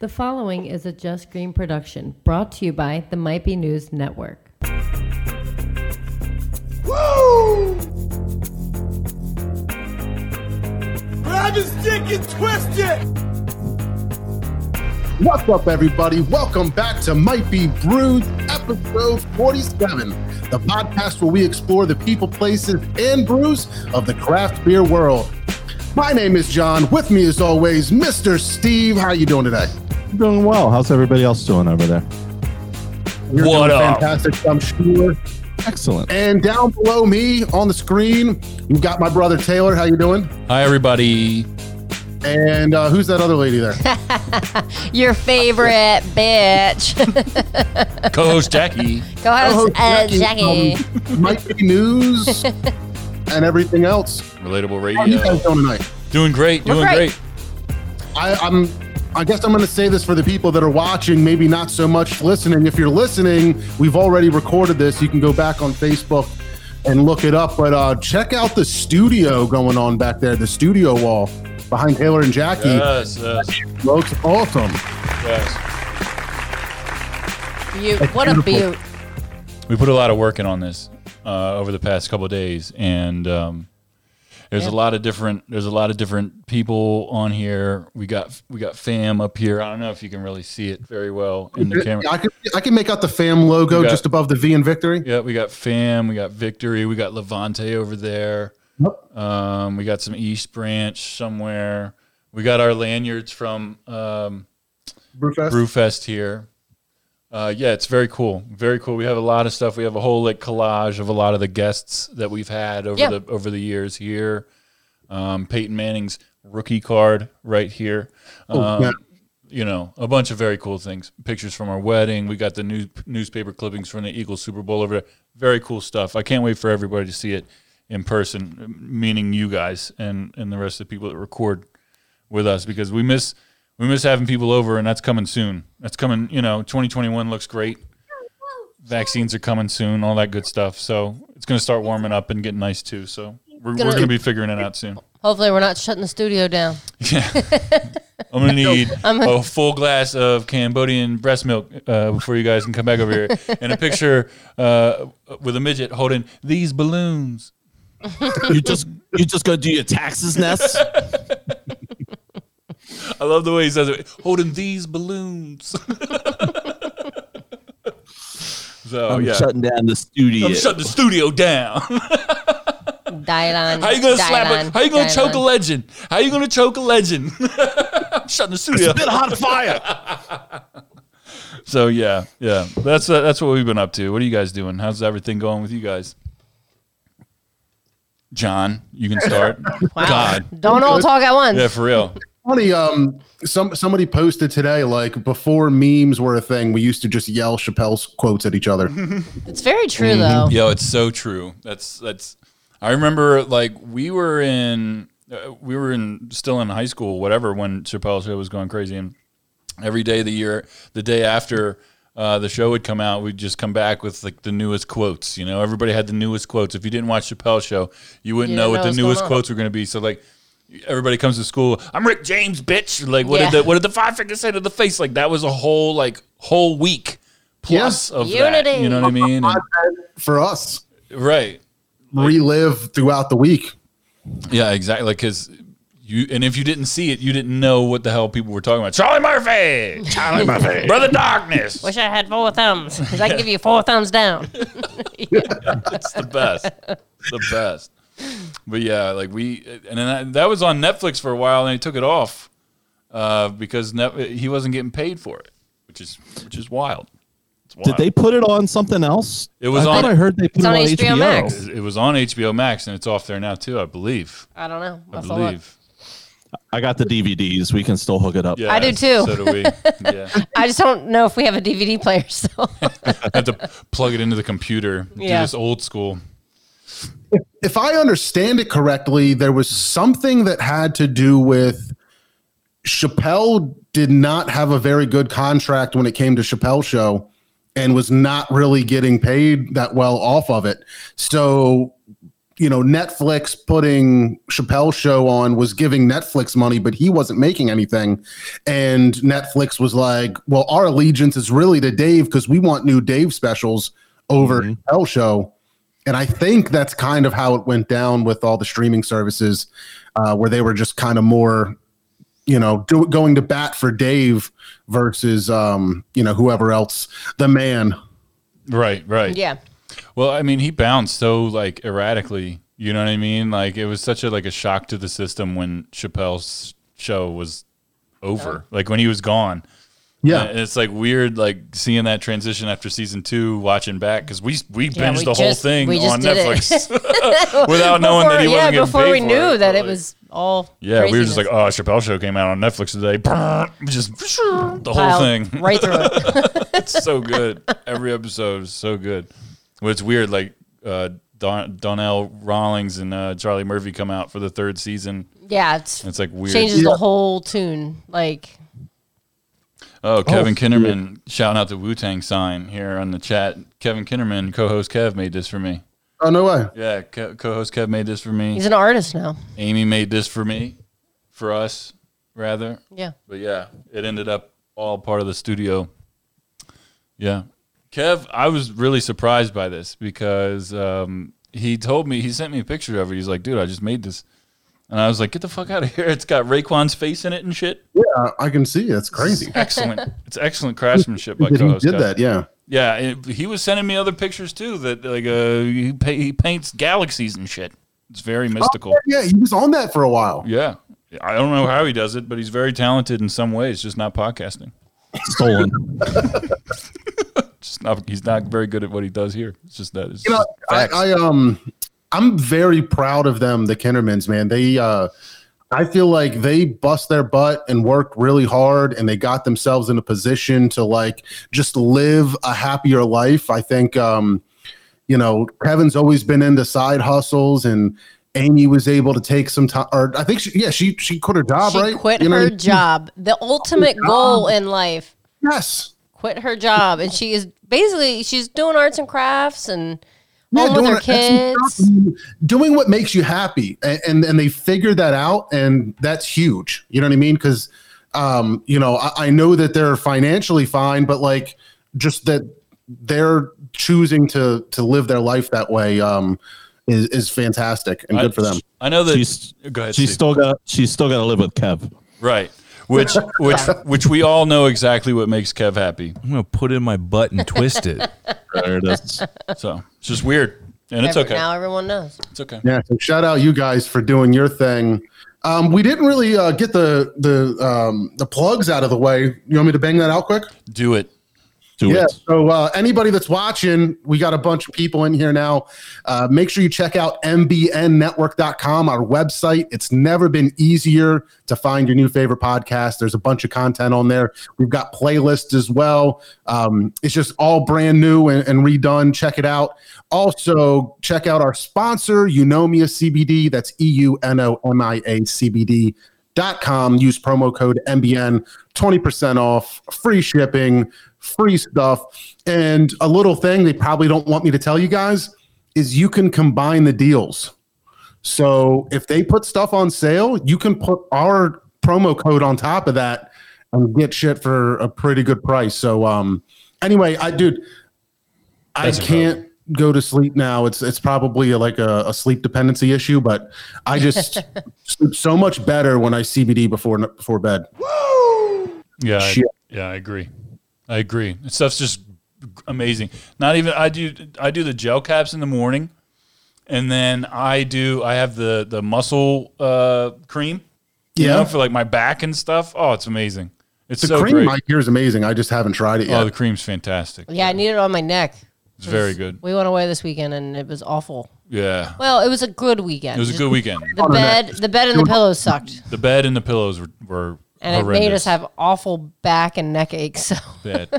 The following is a Just Green production brought to you by the Might Be News Network. Woo! Grab his dick and twist it! What's up, everybody? Welcome back to Might Be Brewed, episode 47, the podcast where we explore the people, places, and brews of the craft beer world. My name is John. With me, as always, Mr. Steve. How are you doing today? Doing well. How's everybody else doing over there? You're What doing up? Fantastic, I'm sure. Excellent. And down below me on the screen, you've got my brother Taylor. How you doing? Hi, everybody. And uh, who's that other lady there? Your favorite bitch. Co-host Jackie. Go ahead, Co-host uh, Jackie. from Might Be News and everything else. Relatable How you guys Radio. doing tonight? Doing great. Doing great. great. I, I'm. I guess I'm going to say this for the people that are watching, maybe not so much listening. If you're listening, we've already recorded this. You can go back on Facebook and look it up. But uh, check out the studio going on back there, the studio wall behind Taylor and Jackie. Yes, yes, Looks awesome. yes. You, what a beaut. We put a lot of work in on this uh, over the past couple of days, and um, there's Yeah. a lot of different. There's a lot of different people on here. We got we got fam up here. I don't know if you can really see it very well in the camera. I can, I can make out the fam logo got- just above the V in victory. Yeah, we got fam. We got victory. We got Levante over there. Um, we got some East Branch somewhere. We got our lanyards from um, Brewfest. Brewfest here. Uh, yeah, it's very cool. Very cool. We have a lot of stuff. We have a whole like collage of a lot of the guests that we've had over Yeah. the over the years here. Um, Peyton Manning's rookie card right here. Oh, Um, yeah. You know, a bunch of very cool things. Pictures from our wedding. We got the new newspaper clippings from the Eagles Super Bowl over there. Very cool stuff. I can't wait for everybody to see it in person, meaning you guys and and the rest of the people that record with us because we miss we miss having people over and that's coming soon. That's coming, you know, 2021 looks great. Vaccines are coming soon, all that good stuff. So it's going to start warming up and getting nice too. So we're, we're Gonna- be figuring it out soon. Hopefully, we're not shutting the studio down. Yeah. I'm going to need a full glass of Cambodian breast milk uh, before you guys can come back over here. And a picture uh, with a midget holding these balloons. You just you just go do your taxes, Ness. I love the way he says it. Holding these balloons. so, I'm yeah. shutting down the studio. I'm shutting the studio down. Dylan. How you gonna slap Dylan, it? How you gonna Dylan. choke a legend? How you gonna choke a legend? I'm shutting the studio. Spit hot fire. So yeah, yeah. That's uh, that's what we've been up to. What are you guys doing? How's everything going with you guys? John, you can start. Wow. God, Don't all talk at once. yeah, for real. Funny, um, some somebody posted today like before memes were a thing, we used to just yell Chappelle's quotes at each other. It's very true, Mm-hmm. though. Yo, it's so true. That's that's. I remember like we were in uh, we were in still in high school, whatever, when Chappelle's show was going crazy, and every day of the year, the day after. Uh, the show would come out. We'd just come back with like the newest quotes. You know, everybody had the newest quotes. If you didn't watch Chappelle's show, you wouldn't You know what know the newest quotes were going to be. So like, everybody comes to school. I'm Rick James, bitch. Like, what Yeah. did the what did the five fingers say to the face? Like that was a whole like whole week plus of that. Unity. You know what I mean? And- For us, right. relive throughout the week. Yeah, exactly. Like, cause you, and if you didn't see it, you didn't know what the hell people were talking about. Charlie Murphy, Charlie Murphy, Brother Darkness. Wish I had four thumbs. Because I can give you four thumbs down. It's the best, the best. But yeah, like we, and then that, that was on Netflix for a while, and they took it off uh, because Net, he wasn't getting paid for it, which is which is wild. Wild. Did they put it on something else? It was I on- I heard they put it on on HBO HBO. Max. It was on HBO Max, and it's off there now too, I believe. I don't know. I I'll follow believe. I got the DVDs. We can still hook it up. Yeah, I do too. So do we. Yeah. I just don't know if we have a DVD player So I have to plug it into the computer. Do Yeah. this old school. If I understand it correctly, there was something that had to do with Chappelle did not have a very good contract when it came to Chappelle show and was not really getting paid that well off of it. So you know, Netflix putting Chappelle's show on was giving Netflix money, but he wasn't making anything. And Netflix was like, well, our allegiance is really to Dave because we want new Dave specials over mm-hmm. Chappelle's show. And I think that's kind of how it went down with all the streaming services, uh, where they were just kind of more, you know, do, going to bat for Dave versus, um, you know, whoever else, the man. Right, right. Yeah. Well, I mean, he bounced so like erratically. You know what I mean? Like it was such a like a shock to the system when Chappelle's show was over. Like when he was gone. Yeah. And it's like weird, like seeing that transition after season two, watching back because we we Yeah, binged we the whole thing on. Netflix without knowing that he Before- wasn't yeah, getting before paid we for knew it. that But, it was all. Yeah, we were just like, oh, Chappelle show came out on Netflix today. Just the whole Piled thing. right through it. it's so good. Every episode is so good. Well, it's weird. Like uh, Don, Donnell Rawlings and uh, Charlie Murphy come out for the third season. Yeah, it's It's like weird. changes Yeah. the whole tune. Like, Oh, Kevin Oh, Kinnerman shouting out the Wu Tang sign here on the chat. Kevin Kinnerman, co-host Kev, made this for me. Oh, no way. Yeah, co- co-host Kev made this for me. he's an artist now. Amy made this for me, for us rather. Yeah. But yeah, it ended up all part of the studio. Yeah. Kev, I was really surprised by this because um, he told me, he sent me a picture of it. He's like, dude, I just made this. And I was like, get the fuck out of here. It's got Raekwon's face in it and shit. Yeah, I can see. That's crazy. Excellent. it's excellent craftsmanship by That he did that, yeah. Yeah, it, he was sending me other pictures too that like uh, he, pa- he paints galaxies and shit. It's very mystical. Yeah, he was on that for a while. Yeah. I don't know how he does it, but he's very talented in some ways, just not podcasting. Stolen. Just not, he's not very good at what he does here. It's just that. It's You know, I. I um, I'm very proud of them, the Kindermans, man. They, uh, I feel like they bust their butt and worked really hard, and they got themselves in a position to like just live a happier life. I think, um, you know, Kevin's always been into side hustles, and Amy was able to take some time. Or I think, she, yeah, she she quit her job, She right? quit You know, her job. The ultimate goal in life. Yes. Quit her job, and she is basically she's doing arts and crafts and Yeah, home with doing her excellent kids. doing what makes you happy, and and, and they figure that out, and that's huge. You know what I mean? Because, um, you know, I, I know that they're financially fine, but like just that they're choosing to to live their life that way um, is is fantastic and good for them. I know that. She's go ahead. she's still got she's still got to live with Kev. right. Which which which we all know exactly what makes Kev happy. I'm gonna put it in my butt and twist it. There it is. So it's just weird, and it's Every- okay. Now everyone knows. It's okay. Yeah, so shout out you guys for doing your thing. Um, we didn't really uh, get the the um, the plugs out of the way. You want me to bang that out quick? Do it. Do yeah. it. So uh, anybody that's watching, we got a bunch of people in here now. Uh, make sure you check out mbnnetwork.com, our website. It's never been easier to find your new favorite podcast. There's a bunch of content on there. We've got playlists as well. Um, it's just all brand new and, and redone. Check it out. Also, check out our sponsor, Eunomia CBD. That's E U N O M I A CBD dot com. Use promo code MBN, 20% off, free shipping, free stuff. And a little thing they probably don't want me to tell you guys is you can combine the deals. So if they put stuff on sale, you can put our promo code on top of that and get shit for a pretty good price. So um anyway, I dude, I can't go to sleep now. It's it's probably like a, a sleep dependency issue, but I just sleep so much better when I CBD before before bed. Woo! Yeah, I, yeah, I agree. I agree. This stuff's just amazing. Not even I do I do the gel caps in the morning, and then I do I have the the muscle uh, cream. You Yeah. know, for like my back and stuff. Oh, it's amazing. It's The so cream great. I hear is amazing. I just haven't tried it yet. oh, the cream's fantastic. Yeah, I need it on my neck. It's very good. We went away this weekend and it was awful. Yeah, Well, it was a good weekend. it was a good weekend. The bed, the bed and the pillows sucked, The bed and the pillows were were and it made us have awful back and neck aches. So bad.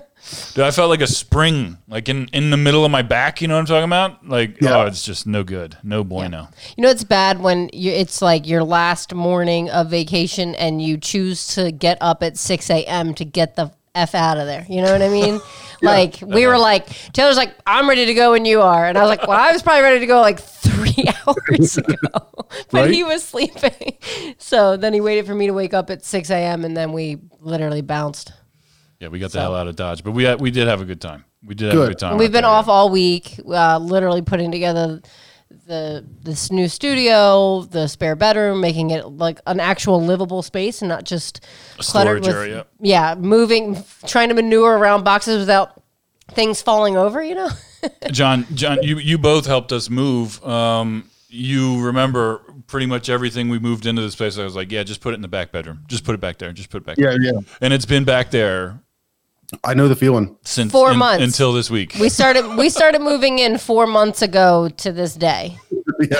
Dude, I felt like a spring, like in, in the middle of my back. You know what I'm talking about? Like, Yeah. oh, it's just no good, no bueno. you know it's bad when you it's like your last morning of vacation and you choose to get up at six a.m. to get the f out of there. You know what I mean? Like we were like Taylor's like I'm ready to go when you are, and I was like, well, I was probably ready to go like three three hours ago, but Right? he was sleeping. So then he waited for me to wake up at 6 a.m. and then we literally bounced. Yeah, we got the hell out of Dodge, but we had, we did have a good time. We did have a good time. We've been there, off yeah. all week, uh, literally putting together the this new studio, the spare bedroom, making it like an actual livable space and not just cluttered storage with area. yeah, moving, trying to maneuver around boxes without things falling over. You know, John, John, you you both helped us move. Um, you remember pretty much everything we moved into this place. I was like, yeah, just put it in the back bedroom. Just put it back there. Just put it back. Yeah, there. yeah. And it's been back there I know the feeling. since Four in- months. until this week. we started we started moving in four months ago to this day, yeah.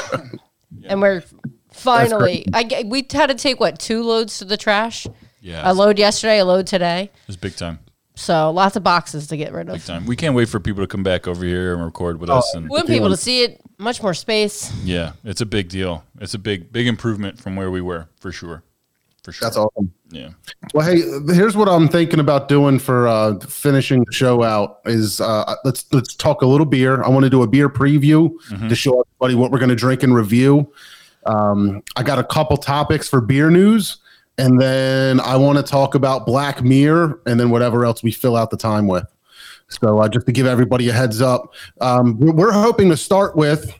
and we're finally. I g- we had to take what two loads to the trash. yeah, A load yesterday, a load today. it's big time. So lots of boxes to get rid of. Big of. time. We can't wait for people to come back over here and record with us. And We want people to see it. Much more space. yeah, it's a big deal. It's a big big improvement from where we were for sure. For sure. That's awesome. Yeah. Well, hey, here's what I'm thinking about doing for uh, finishing the show out. Is uh, let's let's talk a little beer. I want to do a beer preview to show everybody what we're going to drink and review. Um, I got a couple topics for beer news, and then I want to talk about Black Mirror, and then whatever else we fill out the time with. So uh, just to give everybody a heads up, um, we're, we're hoping to start with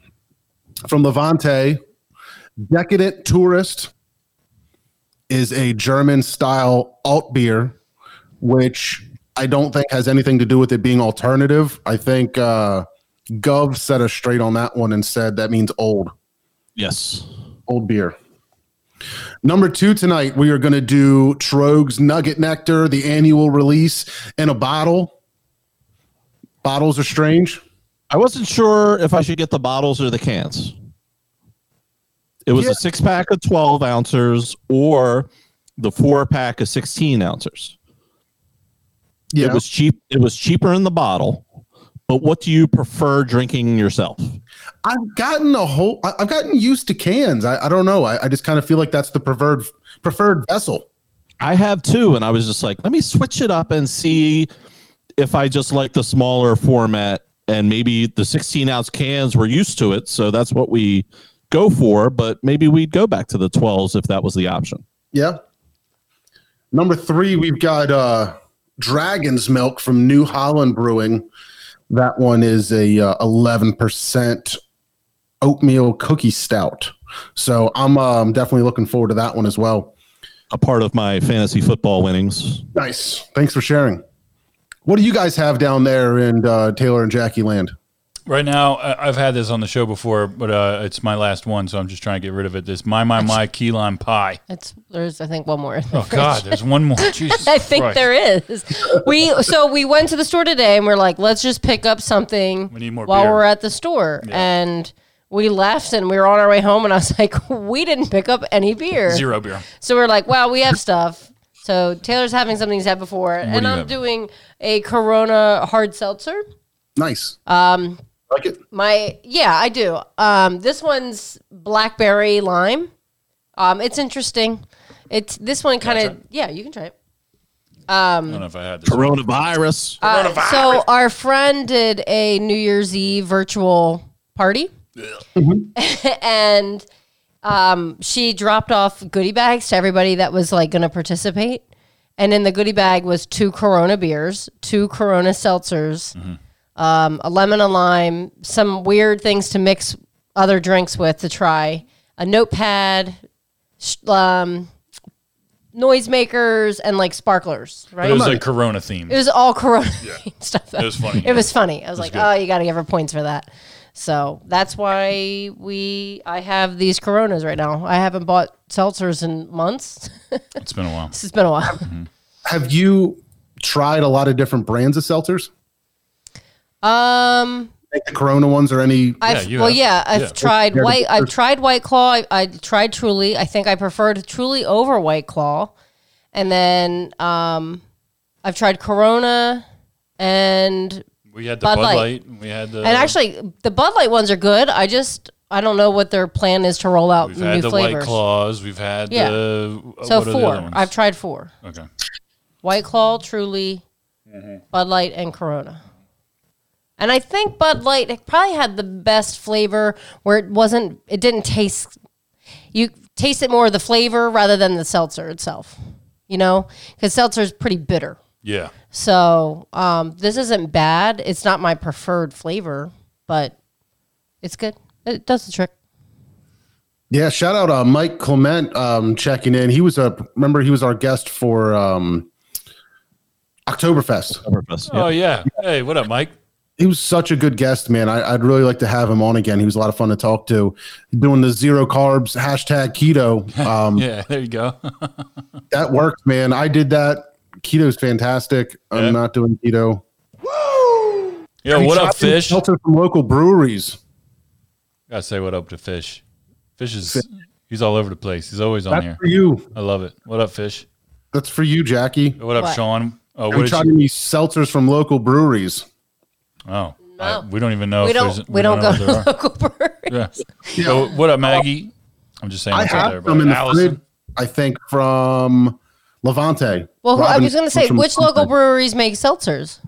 from Levante, Decadent Tourist is a German style alt beer, which I don't think has anything to do with it being alternative. I think uh, Gov set us straight on that one and said that means old, Yes. old beer. Number two tonight, we are going to do Tröegs Nugget Nectar, the annual release in a bottle. Bottles are strange. I wasn't sure if I should get the bottles or the cans. It was Yeah. a six pack of 12 ounces or the four pack of 16 ounces. Yeah, It was cheap. It was cheaper in the bottle. But what do you prefer drinking yourself? I've gotten a whole. I- I've gotten used to cans. I, I don't know. I, I just kind of feel like that's the preferred preferred vessel. I have two, and I was just like, let me switch it up and see if I just like the smaller format. And maybe the 16 ounce cans we're used to it, so that's what we go for. But maybe we'd go back to the 12s if that was the option. Yeah. Number three, we've got uh, Dragon's Milk from New Holland Brewing. That one is a uh, 11% oatmeal cookie stout. So I'm um, definitely looking forward to that one as well. A part of my fantasy football winnings. Nice. Thanks for sharing. What do you guys have down there in uh, Taylor and Jackie Land? Right now, I- I've had this on the show before, but uh, it's my last one, so I'm just trying to get rid of it. This my my my key lime pie. It's there's I think one more. Oh fridge. God, there's one more. Jesus I think Christ. there is. We so we went to the store today and we're like, let's just pick up something We need more while beer. we're at the store. And we left and we were on our way home and I was like, we didn't pick up any beer. Zero beer. So we're like, wow, we have stuff. So Taylor's having something he's had before, and do I'm have? doing a Corona hard seltzer. Nice. Um, like it. My yeah, I do. Um, this one's blackberry lime. Um, it's interesting. It's this one kind of yeah. You can try it. Um, I don't know if I had this. Coronavirus. Uh, so our friend did a New Year's Eve virtual party, and um, she dropped off goodie bags to everybody that was like going to participate. And in the goodie bag was two Corona beers, two Corona seltzers, um, a lemon and lime, some weird things to mix other drinks with to try, a notepad, sh- um, noisemakers, and like sparklers. Right? It was like Corona themed. It was all Corona stuff. It was funny, It yeah. was funny. I was, like, good. oh, you got to give her points for that. So that's why we I have these Coronas right now. I haven't bought seltzers in months. It's been a while. this has been a while. Have you tried a lot of different brands of seltzers? Um, Like the Corona ones or any? I've you well, have. yeah, I've Yeah. tried white. I've tried White Claw. I, I tried Truly. I think I preferred Truly over White Claw, and then um, I've tried Corona and We had the Bud Bud, Light. Light. We had the and actually the Bud Light ones are good. I just I don't know what their plan is to roll out we've new had the flavors. White Claws. We've had Yeah. the uh, So what are the other four. ones? I've tried four: okay. White Claw, Truly, Mm-hmm. Bud Light, and Corona. And I think Bud Light it probably had the best flavor where it wasn't it didn't taste you taste it more of the flavor rather than the seltzer itself. You know? Cuz seltzer is pretty bitter. Yeah. So, um, this isn't bad. It's not my preferred flavor, but it's good. It does the trick. Yeah, shout out uh, Mike Clement um, checking in. He was a remember he was our guest for um, Oktoberfest. Oktoberfest, Oh yeah. yeah. Hey, what up, Mike? He was such a good guest, man. I, I'd really like to have him on again. He was a lot of fun to talk to. Doing the zero carbs hashtag keto. Um, Yeah, there you go. That worked, man. I did that. Keto's fantastic. I'm not doing keto. Yo, He what up, tried some Fish? Seltzer from local breweries. Gotta say what up to Fish. Fish is he's all over the place. He's always on That's here. for you. I love it. What up, Fish? That's for you, Jackie. What up, What? Sean? Uh, oh, I'm what did trying you? to use seltzers from local breweries. Oh, No. I- we don't even know. we if don't there's- we don't know go to local breweries. Yeah. So what up, Maggie? I'm just saying. I up have there, some but in the Allison? fridge, I think, from Levante. Well, who- I was going to say from which Levante. local breweries make seltzers?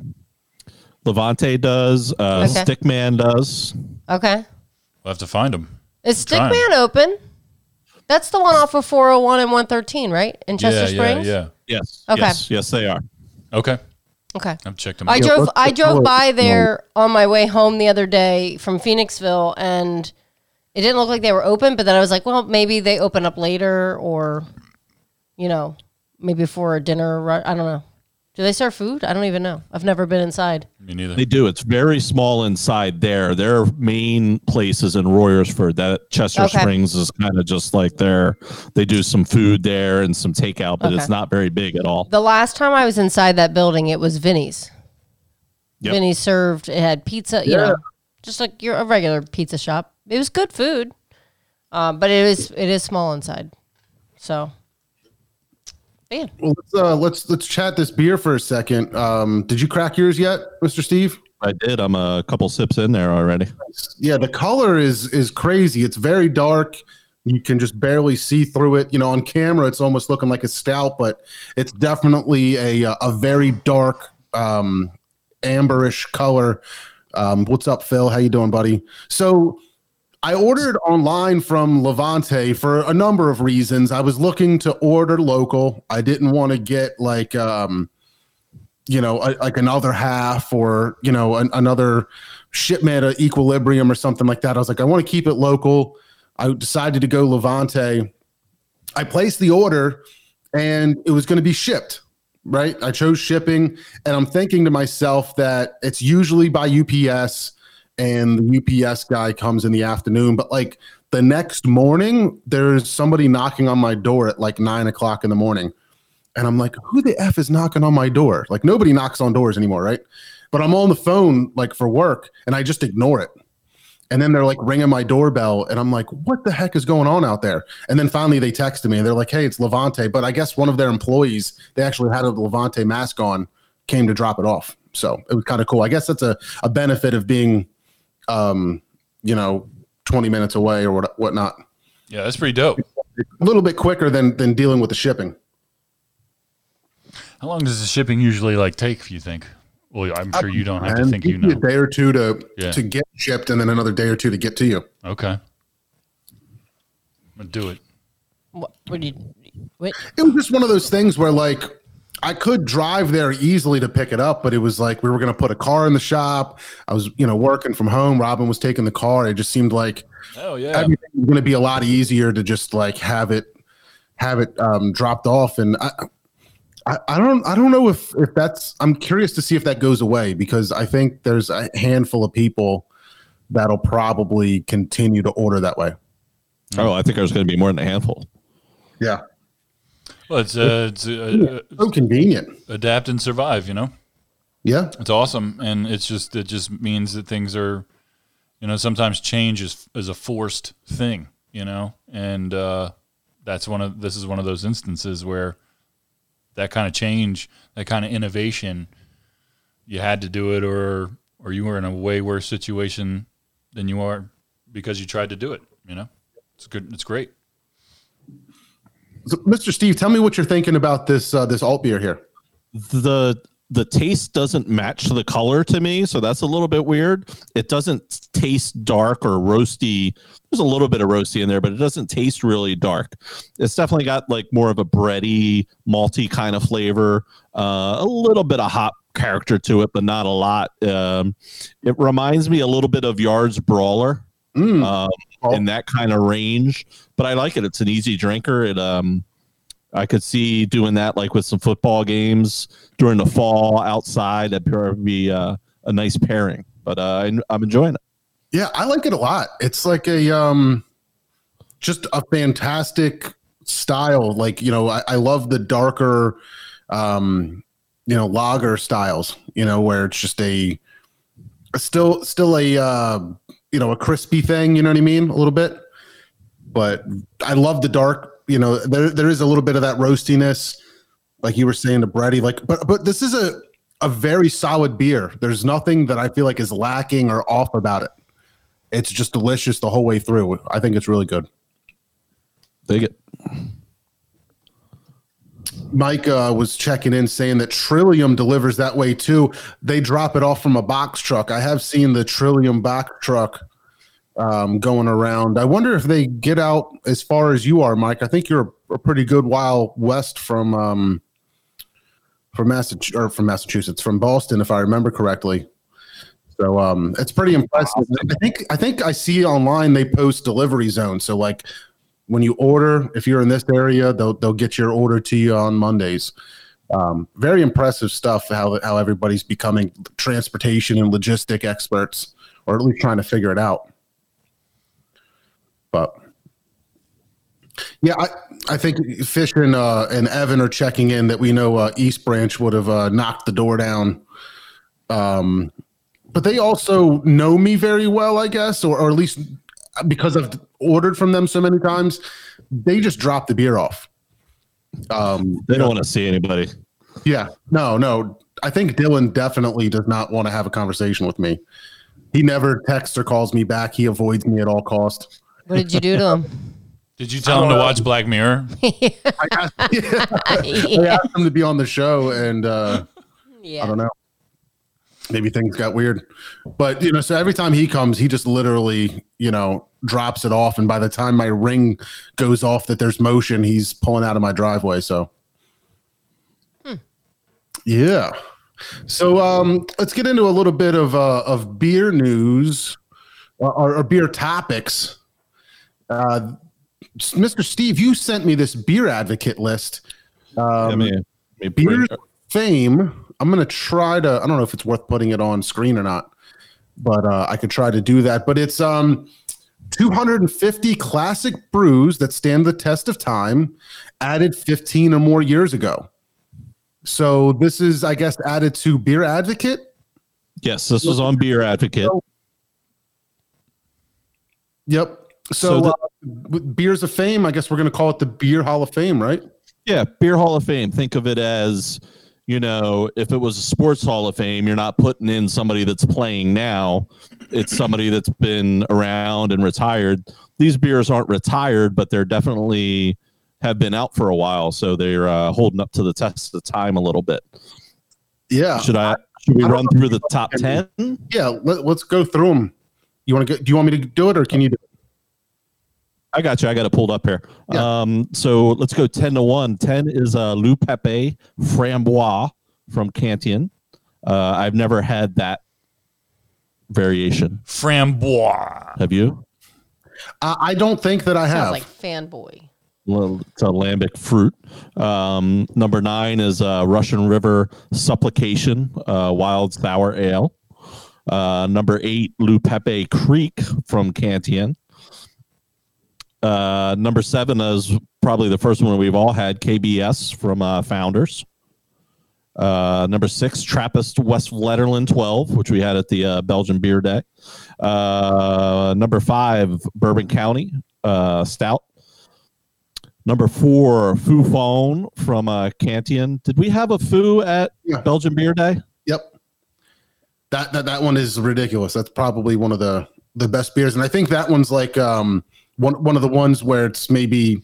Levante does. Uh, Okay. Stickman does. Okay. We'll have to find them. Is Trying. Stickman open? That's the one off of 401 and 113, right? In Chester yeah, Springs? yeah, yeah. Yes. Okay. Yes. Yes, they are. Okay, Okay. I've checked him I out. drove I drove by there on my way home the other day from Phoenixville and it didn't look like they were open, but then I was like, well, maybe they open up later or you know, maybe for a dinner ru- I don't know. Do they serve food? I don't even know. I've never been inside. Me neither. They do. It's very small inside there. Their main place is in Royersford. That Chester Okay. Springs is kind of just like there. They do some food there and some takeout, but it's not very big at all. The last time I was inside that building, it was Vinny's. Yep. Vinny's served. It had pizza. You know, just like your a regular pizza shop. It was good food, um, but it is it is small inside. So, man, Well, let's uh, let's let's chat this beer for a second. Um, did you crack yours yet, Mister Steve? I did. I'm a couple sips in there already. Yeah, the color is is crazy. It's very dark. You can just barely see through it. You know, on camera, it's almost looking like a stout, but it's definitely a uh, a very dark, um, amberish color. Um, what's up, Phil? How you doing, buddy? So, I ordered online from Levante for a number of reasons. I was looking to order local. I didn't want to get like um, you know, a, like another half or you know an, another shipment at equilibrium or something like that. I was like, I want to keep it local. I decided to go Levante. I placed the order, and it was going to be shipped. Right, I chose shipping, and I'm thinking to myself that it's usually by UPS, and the UPS guy comes in the afternoon. But like the next morning, there's somebody knocking on my door at like nine o'clock in the morning. And I'm like, who the F is knocking on my door? Like nobody knocks on doors anymore, right? But I'm on the phone like for work and I just ignore it. And then they're like ringing my doorbell and I'm like, what the heck is going on out there? And then finally they texted me and they're like, hey, it's Levante. But I guess one of their employees, they actually had a Levante mask on, came to drop it off. So it was kind of cool. I guess that's a, a benefit of being, um, you know, 20 minutes away or what, whatnot. Yeah, that's pretty dope. A little bit quicker than, than dealing with the shipping. How long does the shipping usually like take? You think? Well, I'm sure you don't have to think you usually know. a day or two to Yeah. to get shipped, and then another day or two to get to you. Okay. I'm gonna do it. what, what do you? Wait, It was just one of those things where like I could drive there easily to pick it up, but it was like we were going to put a car in the shop. I was you know working from home. Robin was taking the car. It just seemed like Oh yeah. everything was going to be a lot easier to just like have it have it um, dropped off. And I, I I don't I don't know if if that's I'm curious to see if that goes away because I think there's a handful of people that'll probably continue to order that way. Oh, I think there's going to be more than a handful. Yeah, Well, it's uh, it's uh, uh, so convenient. adapt and survive. You know, Yeah, it's awesome, and it's just it just means that things are, you know, sometimes change is is a forced thing. You know, and uh, that's one of this is one of those instances where that kind of change, that kind of innovation, you had to do it, or or you were in a way worse situation than you are because you tried to do it. You know, it's good. It's great. So, Mr. Steve, tell me what you're thinking about this uh, this alt beer here. the the taste doesn't match the color to me, so that's a little bit weird. It doesn't taste dark or roasty. There's a little bit of roasty in there, but it doesn't taste really dark. It's definitely got like more of a bready, malty kind of flavor. Uh, a little bit of hop character to it, but not a lot. Um, it reminds me a little bit of Yards Brawler Mm. um, in that kind of range. But I like it. It's an easy drinker. It um, I could see doing that like with some football games during the fall outside. That'd probably be uh, a nice pairing. But uh, I, I'm enjoying it. Yeah, I like it a lot. It's like a um just a fantastic style. Like, you know, I, I love the darker um, you know, lager styles, you know, where it's just a, a still still a uh you know, a crispy thing, you know what I mean? A little bit. But I love the dark, you know, there there is a little bit of that roastiness, like you were saying, the bready, like but but this is a a very solid beer. There's nothing that I feel like is lacking or off about it. It's just delicious the whole way through. I think it's really good. Dig it. Mike uh, was checking in saying that Trillium delivers that way too. They drop it off from a box truck. I have seen the Trillium box truck um, going around. I wonder if they get out as far as you are, Mike. I think you're a pretty good while west from um, from Massachusetts or from Massachusetts, from Boston, if I remember correctly. So um, it's pretty impressive. I think I think I see online they post delivery zones. So like when you order, if you're in this area, they'll they'll get your order to you on Mondays. Um, very impressive stuff. How how everybody's becoming transportation and logistic experts, or at least trying to figure it out. But yeah, I, I think Fish and uh, and Evan are checking in that we know uh, East Branch would have uh, knocked the door down. Um, but they also know me very well, I guess, or, or at least because I've ordered from them so many times, they just drop the beer off. Um, They don't want to see anybody. yeah, no, no. I think Dylan definitely does not want to have a conversation with me. He never texts or calls me back. He avoids me at all costs. What did you do to him? Did you tell him to watch Black Mirror? I asked, I asked him to be on the show, and uh, I don't know. Maybe things got weird, but you know. So every time he comes, he just literally, you know, drops it off, and by the time my ring goes off that there's motion, he's pulling out of my driveway. So, yeah. So um, let's get into a little bit of uh, of beer news or, or beer topics. Uh, Mr. Steve, you sent me this beer advocate list. I Um, me bring- fame. I'm gonna try to. I don't know if it's worth putting it on screen or not, but uh, I could try to do that. But it's um 250 classic brews that stand the test of time, added 15 or more years ago. So this is, I guess, added to Beer Advocate. yes, this was on Beer Advocate. Yep. So, So the- uh, with Beers of Fame, I guess we're gonna call it the Beer Hall of Fame, right? Yeah, Beer Hall of Fame. Think of it as, you know, if it was a sports Hall of Fame, you're not putting in somebody that's playing now. It's somebody that's been around and retired. These beers aren't retired, but they're definitely have been out for a while, so they're uh, holding up to the test of time a little bit. Yeah. Should I? Should we run through the top ten? Yeah. Let, let's go through them. You want to go? Do you want me to do it, or can you do it? I got you. I got it pulled up here. Yeah. Um, so let's go 10 to 1. 10 is uh, Lou Pepe Framboise from Cantillon. Uh, I've never had that variation. Framboise. Have you? Uh, I don't think that I Sounds have. like fanboy. Well, it's a lambic fruit. Um, number nine is uh, Russian River Supplication uh, Wild Sour Ale. Uh, number eight, Lou Pepe Kriek from Cantillon. Uh, number seven is probably the first one we've all had, KBS from uh, Founders. Uh, number six, Trappist Westvleteren 12, which we had at the uh, Belgian Beer Day. Uh, number five, Bourbon County uh, Stout. Number four, Fou' Foune from uh, Cantillon. Did we have a Foo at Yeah. Belgian Beer Day? Yep. That, that that one is ridiculous. That's probably one of the the best beers, and I think that one's like um one one of the ones where it's maybe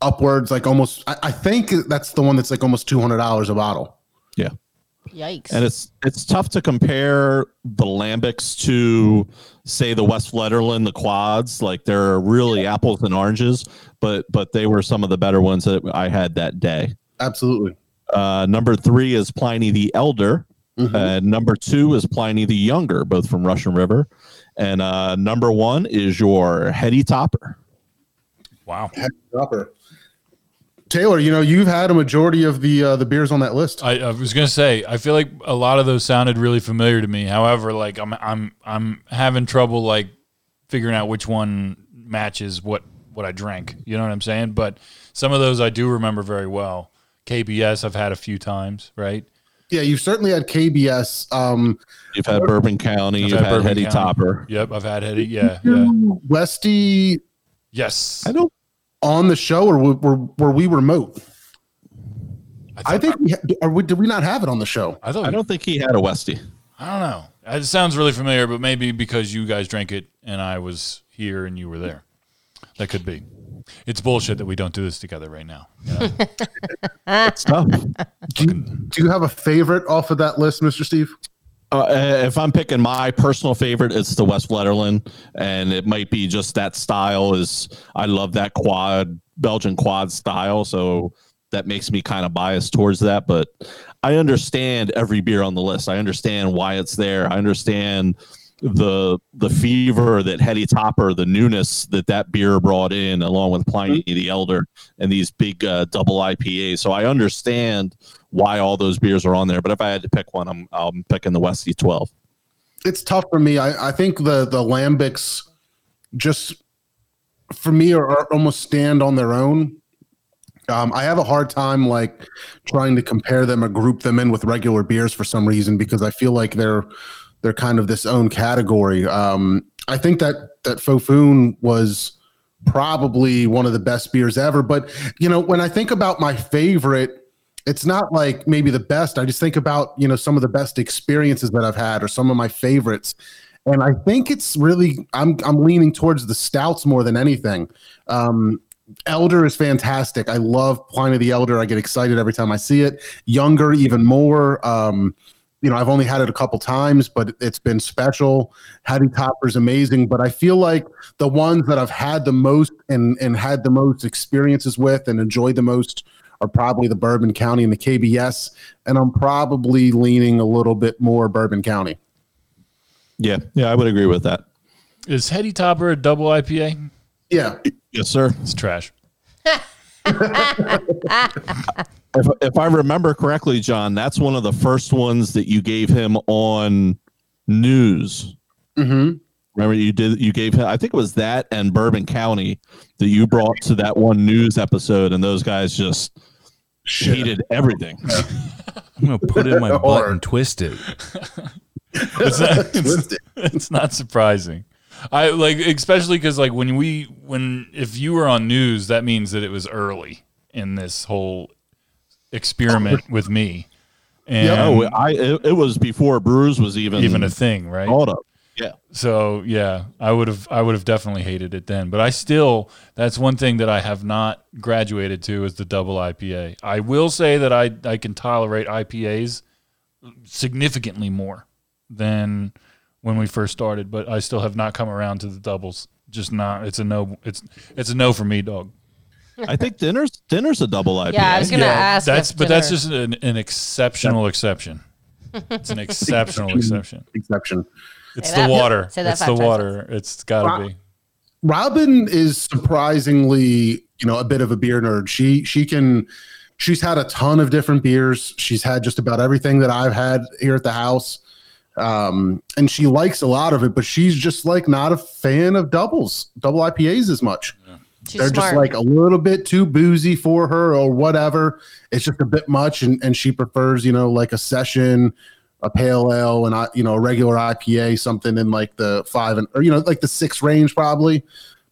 upwards, like almost. I, I think that's the one that's like almost two hundred dollars a bottle. Yeah. Yikes. And it's it's tough to compare the lambics to say the Westvleteren, the quads. Like they're really apples and oranges, but but they were some of the better ones that I had that day. Absolutely. Uh, number three is Pliny the Elder. Mhm. And number two is Pliny the Younger, both from Russian River. And uh, number one is your Heady Topper. Wow. Upper. Taylor, you know you've had a majority of the uh, the beers on that list. I, I was gonna say I feel like a lot of those sounded really familiar to me. However, like I'm I'm I'm having trouble like figuring out which one matches what what I drank. You know what I'm saying? But some of those I do remember very well. KBS I've had a few times, right? Yeah, you've certainly had KBS. Um, You've had Bourbon County, I've you've had had, Bourbon Heady County. Topper. Yep, I've had Heady. Yeah, yeah. Westy Yes. I don't on the show, or were, were, were we remote? I think we ha- or we, did we not have it on the show? I thought I don't think he had a Westy. I don't know. It sounds really familiar, but maybe because you guys drank it and I was here and you were there. That could be. It's bullshit that we don't do this together right now. you know? It's tough. Do you, do you have a favorite off of that list, Mister Steve? Uh, if I'm picking my personal favorite, it's the Westvleteren, and it might be just that style. Is I love that quad Belgian quad style, so that makes me kind of biased towards that. But I understand every beer on the list. I understand why it's there. I understand the the fever that Heady Topper, the newness that that beer brought in, along with Pliny the Elder and these big uh, double IPAs. So I understand why all those beers are on there. But if I had to pick one, I'm I'm picking the Westy 12. It's tough for me. I, I think the the lambics just for me are, are almost stand on their own. Um, I have a hard time like trying to compare them or group them in with regular beers for some reason because I feel like they're they're kind of this own category. Um, I think that that Fou' Foune was probably one of the best beers ever. But you know, when I think about my favorite, it's not like maybe the best. I just think about you know some of the best experiences that I've had or some of my favorites. And I think it's really I'm I'm leaning towards the stouts more than anything. Um, Elder is fantastic. I love Pliny the Elder. I get excited every time I see it. Younger, even more. Um, you know, I've only had it a couple times, but it's been special. Heady Topper's is amazing, but I feel like the ones that I've had the most and and had the most experiences with and enjoyed the most are probably the Bourbon County and the KBS, and I'm probably leaning a little bit more Bourbon County. Yeah, yeah, I would agree with that. Is Heady Topper a double IPA? Yeah, Yes, sir. It's trash. If, if I remember correctly, John, that's one of the first ones that you gave him on news. hmm Remember, you did you gave him. I think it was that and Bourbon County that you brought to that one news episode, and those guys just hated everything. I'm gonna put it in my butt and twist it. It's not, Twisted. it's not surprising. I like especially because like when we when if you were on news, that means that it was early in this whole experiment with me, and No, I it, it was before Brews was even even a thing, right? thought of. Yeah, So yeah, I would have I would have definitely hated it then. But I still that's one thing that I have not graduated to is the double IPA. I will say that I I can tolerate IPAs significantly more than when we first started, but I still have not come around to the doubles. Just not. It's a no. It's it's a no for me, dog. I think dinner's dinner's a double IPA. Yeah, I was gonna ask. That's if but that's just an, an exceptional exception. It's an exceptional exception. Exception. It's Say the that- water. say that It's the five times water. It's got to Wow. be. Robin is surprisingly, you know, a bit of a beer nerd. She she can she's had a ton of different beers. She's had just about everything that I've had here at the house. Um, and she likes a lot of it, but she's just like not a fan of doubles, double IPAs as much. She's They're smart. just like a little bit too boozy for her or whatever. It's just a bit much and, and she prefers, you know, like a session, a pale ale and I, you know, a regular IPA, something in like the five and or you know, like the six range probably.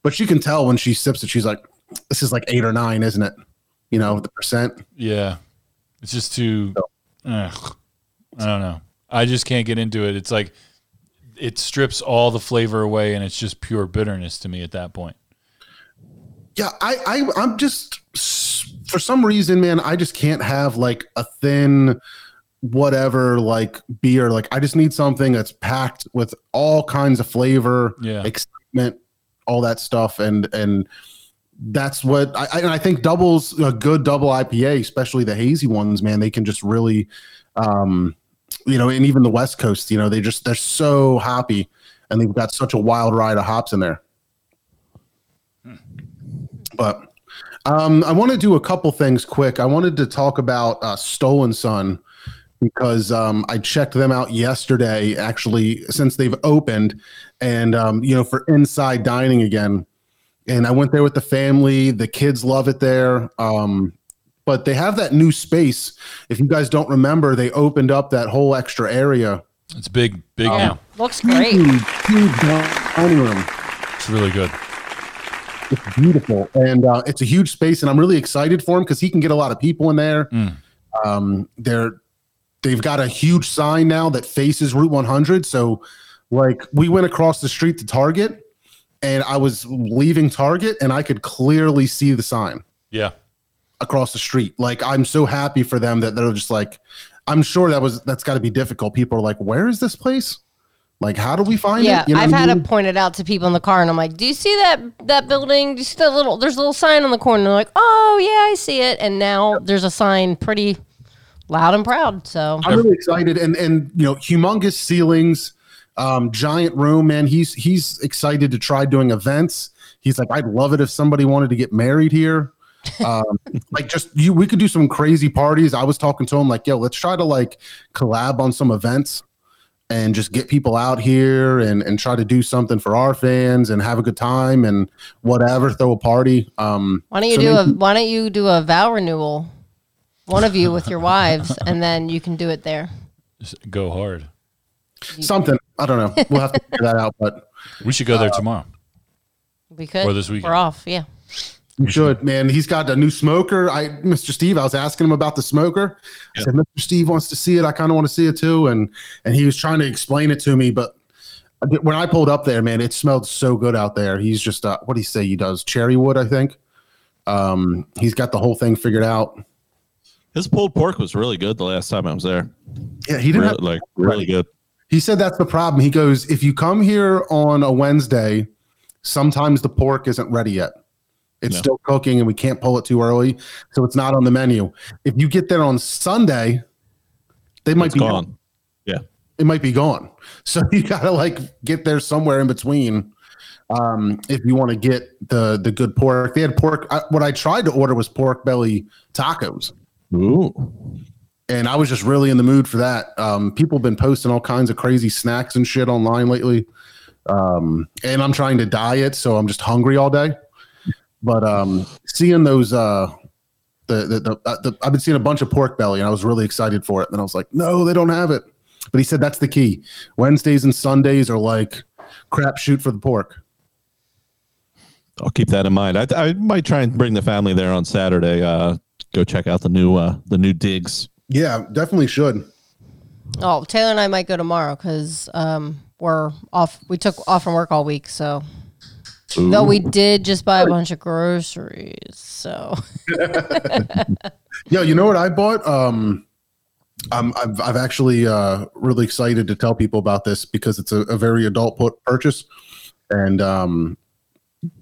But she can tell when she sips it, she's like, This is like eight or nine, isn't it? You know, the percent. Yeah, it's just too. Ugh, I don't know. I just can't get into it. It's like it strips all the flavor away, and it's just pure bitterness to me at that point. Yeah, I, I I'm just for some reason, man, I just can't have like a thin whatever like beer. Like I just need something that's packed with all kinds of flavor, Yeah. excitement, all that stuff, and and that's what I, I and I think doubles a good double IPA, especially the hazy ones, man. They can just really, um, you know, and even the West Coast, you know, they just they're so hoppy, and they've got such a wild ride of hops in there. But um, I want to do a couple things quick. I wanted to talk about uh, Stolen Sun because um, I checked them out yesterday, actually, since they've opened, and um, you know, for inside dining again. And I went there with the family. The kids love it there. Um, but they have that new space. If you guys don't remember, they opened up that whole extra area. It's big, big Yeah. now. Looks great. Huge, huge dining room. It's really good. It's beautiful, and uh, it's a huge space, and I'm really excited for him because he can get a lot of people in there. Mm. Um, they're they've got a huge sign now that faces Route 100. So, like, we went across the street to Target, and I was leaving Target, and I could clearly see the sign Yeah. across the street. Like, I'm so happy for them that they're just like, I'm sure that was that's got to be difficult. People are like, where is this place? Like, how do we find Yeah, it? You know I've what I had mean? to point it out to people in the car, and I'm like, "Do you see that that building? Do you see that little? There's a little sign on the corner." And they're like, "Oh yeah, I see it." And now there's a sign, pretty loud and proud. So I'm really excited, and and you know, humongous ceilings, um, giant room. Man, he's he's excited to try doing events. He's like, I'd love it if somebody wanted to get married here. Um, like just you, we could do some crazy parties. I was talking to him like, yo, let's try to like collab on some events and just get people out here and and try to do something for our fans and have a good time and whatever, throw a party. Um, why don't you so do a Why don't you do a vow renewal, one of you with your wives, and then you can do it there. Just go hard. something? I don't know. We'll have to figure that out, but. We should go there tomorrow. We could. Or this weekend. We're off. Yeah. You should, man. He's got a new smoker. I, Mr. Steve, I was asking him about the smoker. I said, Mr. Steve wants to see it. I kind of want to see it too. And and he was trying to explain it to me, but when I pulled up there, man, it smelled so good out there. He's just, uh, what do you say he does? Cherry wood, I think. Um, he's got the whole thing figured out. His pulled pork was really good the last time I was there. Yeah, he didn't Really, have, like really good. He said that's the problem. He goes, if you come here on a Wednesday, sometimes the pork isn't ready yet. It's No. still cooking and we can't pull it too early. So it's not on the menu. If you get there on Sunday, they might It's be gone. Yeah. It might be gone. So you gotta like get there somewhere in between. Um, if you want to get the the good pork, they had pork. I, what I tried to order was pork belly tacos Ooh. and I was just really in the mood for that. Um, people have been posting all kinds of crazy snacks and shit online lately, um, and I'm trying to diet, so I'm just hungry all day. But um, seeing those, uh, the the, the, uh, the I've been seeing a bunch of pork belly, and I was really excited for it. And I was like, no, they don't have it. But he said that's the key. Wednesdays and Sundays are like crap shoot for the pork. I'll keep that in mind. I, I might try and bring the family there on Saturday. Uh, go check out the new uh, the new digs. Yeah, definitely should. Oh, Taylor and I might go tomorrow because um, we're off. We took off from work all week, so. Though we did just buy a bunch of groceries, so Yeah, you know what I bought? Um, I'm, I've, I've actually uh, really excited to tell people about this because it's a, a very adult put purchase, and um,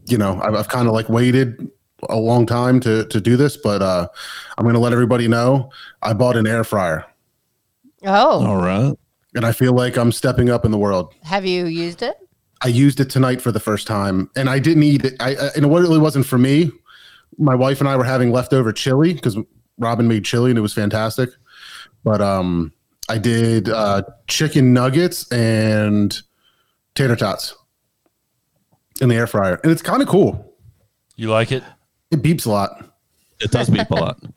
you know I've, I've kind of like waited a long time to to do this, but uh, I'm going to let everybody know I bought an air fryer, oh, All right. and I feel like I'm stepping up in the world. have you used it? I used it tonight for the first time, and I didn't eat it. I, I and it really wasn't for me. My wife and I were having leftover chili because Robin made chili and it was fantastic. But um, I did uh, chicken nuggets and tater tots in the air fryer, and it's kind of cool. You like it? It beeps a lot. It does beep a lot.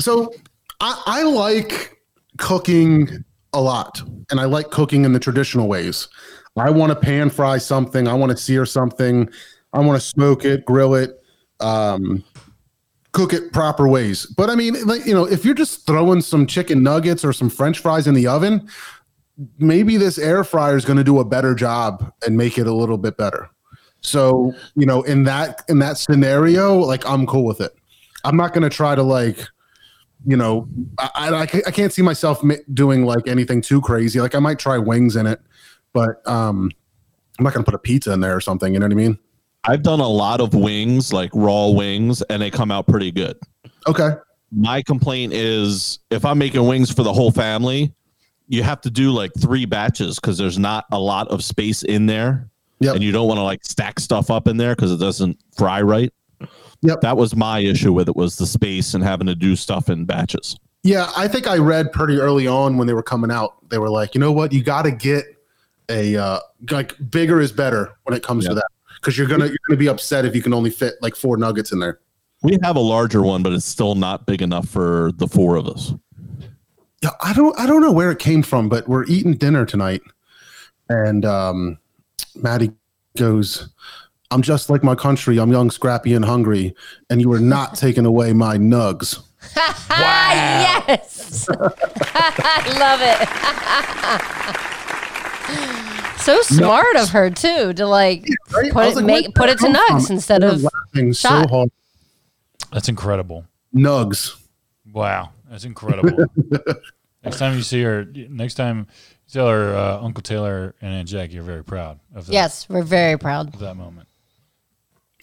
So I, I like cooking a lot, and I like cooking in the traditional ways. I want to pan fry something. I want to sear something. I want to smoke it, grill it, um, cook it proper ways. But I mean, like you know, if you're just throwing some chicken nuggets or some French fries in the oven, maybe this air fryer is going to do a better job and make it a little bit better. So you know, in that in that scenario, like I'm cool with it. I'm not going to try to like you know, I, I, I can't see myself doing like anything too crazy. Like I might try wings in it, but um, I'm not gonna put a pizza in there or something. You know what I mean? I've done a lot of wings, like raw wings, and they come out pretty good. Okay. My complaint is if I'm making wings for the whole family, you have to do like three batches because there's not a lot of space in there. Yep. And you don't want to like stack stuff up in there because it doesn't fry right. Yep. That was my issue with it was the space and having to do stuff in batches. Yeah, I think I read pretty early on when they were coming out. They were like, you know what, you got to get a uh, like bigger is better when it comes to that because you're gonna you're gonna be upset if you can only fit like four nuggets in there. We have a larger one, but it's still not big enough for the four of us. Yeah, I don't I don't know where it came from, but we're eating dinner tonight, and um, Maddie goes, "I'm just like my country. I'm young, scrappy, and hungry, and you are not taking away my nugs." Ah, yes. I love it. so smart of her too to like Right? put it like, make put it to come nugs from? instead of laughing so hard. That's incredible. Nugs. Wow, that's incredible. Next time you see her, next time you tell her uh, Uncle Taylor and Aunt Jack, you're very proud of that, yes, we're very proud. of that moment.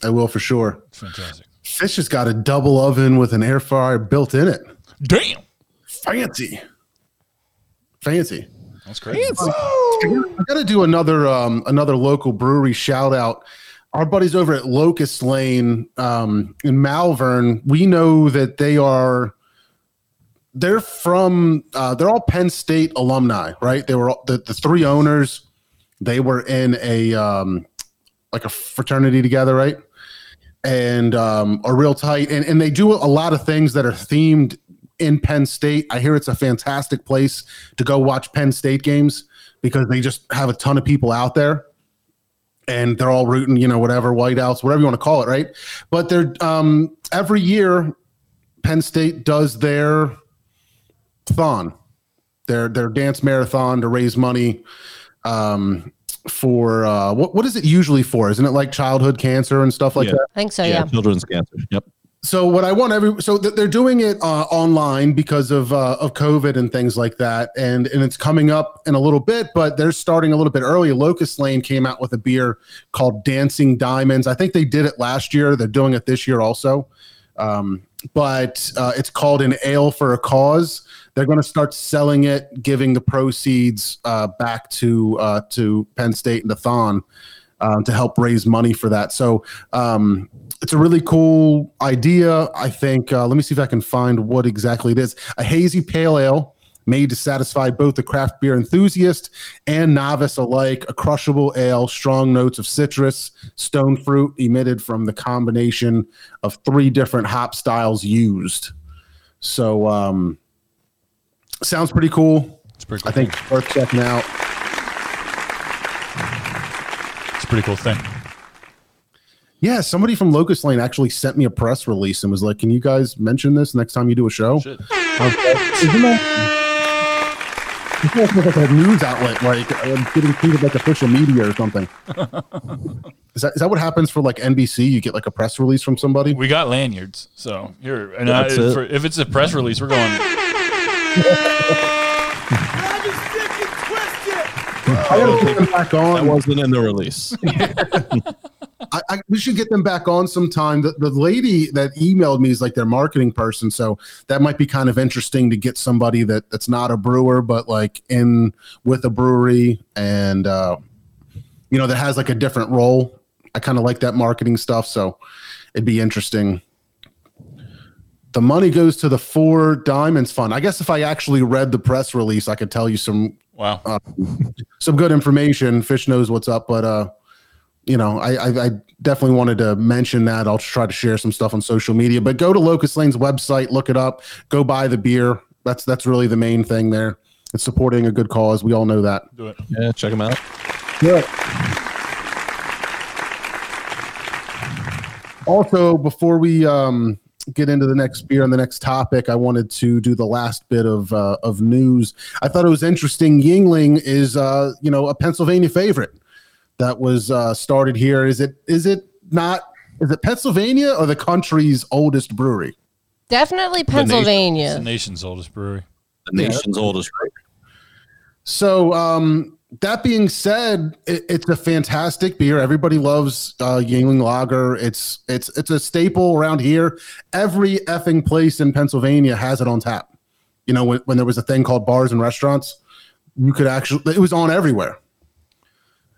I will for sure. It's fantastic. Fish has got a double oven with an air fryer built in it. Damn, Fancy. Fancy. that's crazy. I got to do another um, another local brewery shout out. Our buddies over at Locust Lane um, in Malvern, we know that they are they're from uh, they're all Penn State alumni, right? They were all, the the three owners. They were in a um, like a fraternity together, right? And um, are real tight, and and they do a lot of things that are themed in Penn State. I hear it's a fantastic place to go watch Penn State games because they just have a ton of people out there and they're all rooting, you know, whatever, whiteouts, whatever you want to call it, right? But they're um every year Penn State does their thon, their their dance marathon to raise money um for uh what what is it usually for? Isn't it like childhood cancer and stuff like Yeah. that? I think so. Yeah. children's cancer. Yep. so what I want every so th- they're doing it uh, online because of uh, of COVID and things like that, and and it's coming up in a little bit, but they're starting a little bit early. Locust Lane came out with a beer called Dancing Diamonds. I think they did it last year. They're doing it this year also, um, but uh, it's called an ale for a cause. They're going to start selling it, giving the proceeds uh, back to uh, to Penn State and the Thon um, to help raise money for that. So um, it's a really cool idea. I think. Uh, let me see if I can find what exactly it is. A hazy pale ale made to satisfy both the craft beer enthusiast and novice alike. A crushable ale, strong notes of citrus, stone fruit emitted from the combination of three different hop styles used. So um, sounds pretty cool. It's pretty cool. I think worth checking out. it's a pretty cool thing. Yeah, somebody from Locust Lane actually sent me a press release and was like, "Can you guys mention this next time you do a show?" Shit. It's almost like a news outlet, like uh, getting treated like official media or something? is that is that what happens for like NBC? You get like a press release from somebody? We got lanyards, so here. And I, it. for, if it's a press release, we're going. Grab his dick it. I gotta get them back That wasn't in the release. I, I, we should get them back on sometime. The, the lady that emailed me is like their marketing person, so that might be kind of interesting to get somebody that that's not a brewer, but like in with a brewery and uh, you know that has like a different role. I kind of like that marketing stuff, so it'd be interesting. The money goes to the Four Diamonds Fund. I guess if I actually read the press release, I could tell you some Wow. some good information. Fish knows what's up, but uh, you know, I, I I definitely wanted to mention that. I'll try to share some stuff on social media. But go to Locust Lane's website, look it up, go buy the beer. That's that's really the main thing there. It's supporting a good cause. We all know that. Do it. yeah, check them out. Also, before we um, get into the next beer and the next topic, I wanted to do the last bit of uh, of news. I thought it was interesting. Yuengling is, uh, you know, a Pennsylvania favorite that was uh, started here. Is it? Is it not? Is it Pennsylvania or the country's oldest brewery? Definitely Pennsylvania. It's the nation's oldest brewery. The nation's oldest. brewery. So um, that being said, it, it's a fantastic beer. Everybody loves uh, Yuengling Lager. It's it's it's a staple around here. Every effing place in Pennsylvania has it on tap. You know, when, when there was a thing called bars and restaurants, you could actually it was on everywhere.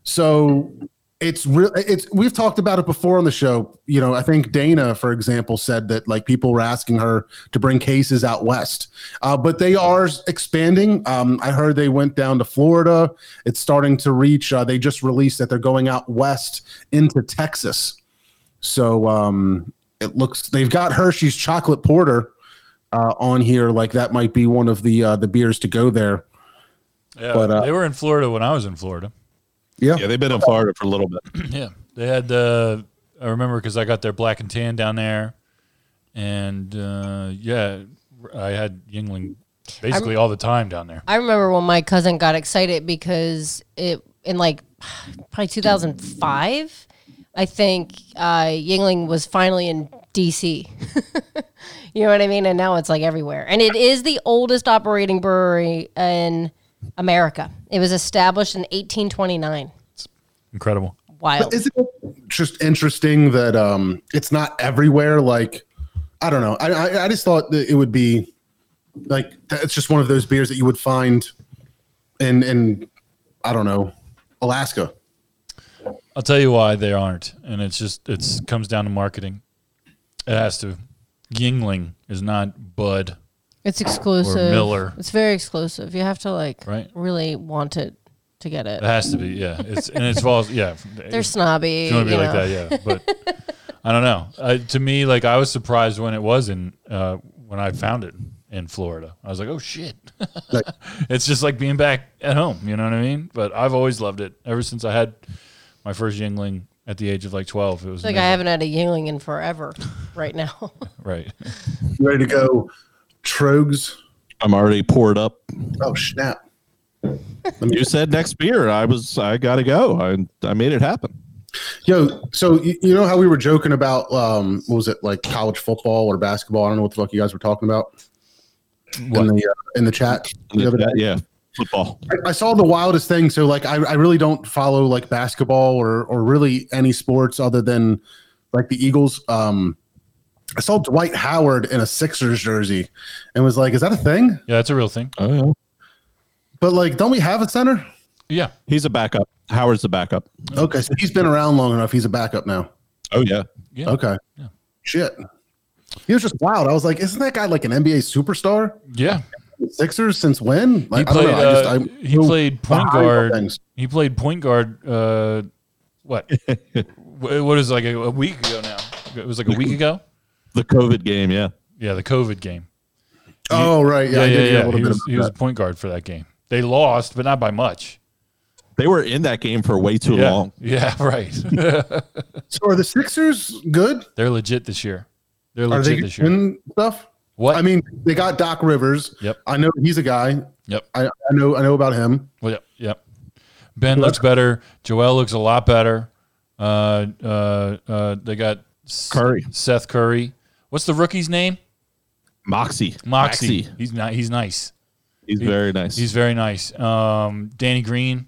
So it's real. It's we've talked about it before on the show. You know, I think Dana, for example, said that like people were asking her to bring cases out west, uh, but they are expanding. Um, I heard they went down to Florida. It's starting to reach. Uh, they just released that they're going out west into Texas. So um, it looks they've got Hershey's chocolate porter uh, on here. Like that might be one of the uh, the beers to go there. Yeah, But, uh, they were in Florida when I was in Florida. Yeah. Yeah, they've been in Florida for a little bit. Yeah, they had. Uh, I remember because I got their black and tan down there, and uh, yeah, I had Yuengling basically all the time down there. I remember when my cousin got excited because it in like probably 2005, I think uh, Yuengling was finally in DC. you know what I mean? And now it's like everywhere. And it is the oldest operating brewery in America. It was established in 1829. It's Incredible. Wild. Isn't it just interesting that um, it's not everywhere? Like, I don't know. I, I I just thought that it would be like it's just one of those beers that you would find in in I don't know Alaska. I'll tell you why they aren't, and it's just it's comes down to marketing. It has to. Yuengling is not Bud, It's exclusive. Miller. It's very exclusive. You have to like Right. really want it to get it. it has to be. Yeah, it's and it's falls. Yeah, They're snobby. If you want to be you like know. that, yeah. But I don't know. Uh, to me, like I was surprised when it was in uh, when I found it in Florida. I was like, oh shit. Like- it's just like being back at home. You know what I mean? But I've always loved it ever since I had my first Yuengling at the age of like twelve. It was It's like I amazing. haven't had a Yuengling in forever right now. right. You ready to go? Tröegs. I'm already poured up. Oh snap! You said next beer. I was. I got to go. I I made it happen. Yo, so you, you know how we were joking about um, what was it like college football or basketball? I don't know what the fuck you guys were talking about in the uh, in the chat the. Yeah, football. I, I saw the wildest thing. So like, I, I really don't follow like basketball or or really any sports other than like the Eagles. Um, I saw Dwight Howard in a Sixers jersey, and was like, "Is that a thing?" Yeah, that's a real thing. Oh yeah. But like, don't we have a center? Yeah. He's a backup. Howard's the backup. Okay, so he's been around long enough. He's a backup now. Oh yeah. Yeah. Okay, Yeah. shit. He was just wild. I was like, "Isn't that guy like an NBA superstar?" Yeah. Sixers since when? He Like, I played. don't know. I just, uh, I'm he so played point guard. He played point guard. Uh, what? Wh- what is it, like a, a week ago now? It was like a week ago. The COVID game. Yeah. Yeah, the COVID game. Oh right, yeah, Yeah, I yeah, yeah. a He bit was, he was a point guard for that game. They lost, but not by much. They were in that game for way too Yeah, long. yeah, right. So are the Sixers good? They're legit this year. They're Are legit they this year. in stuff? What? I mean, they got Doc Rivers. Yep. I know he's a guy. Yep. I, I know I know about him. Well, yep. Yep. Ben looks better. Joel looks a lot better. Uh, uh, uh, they got Curry. Seth Curry. What's the rookie's name? Maxey. Maxey. He's not. He's nice. He's very nice. He's very nice. Um, Danny Green.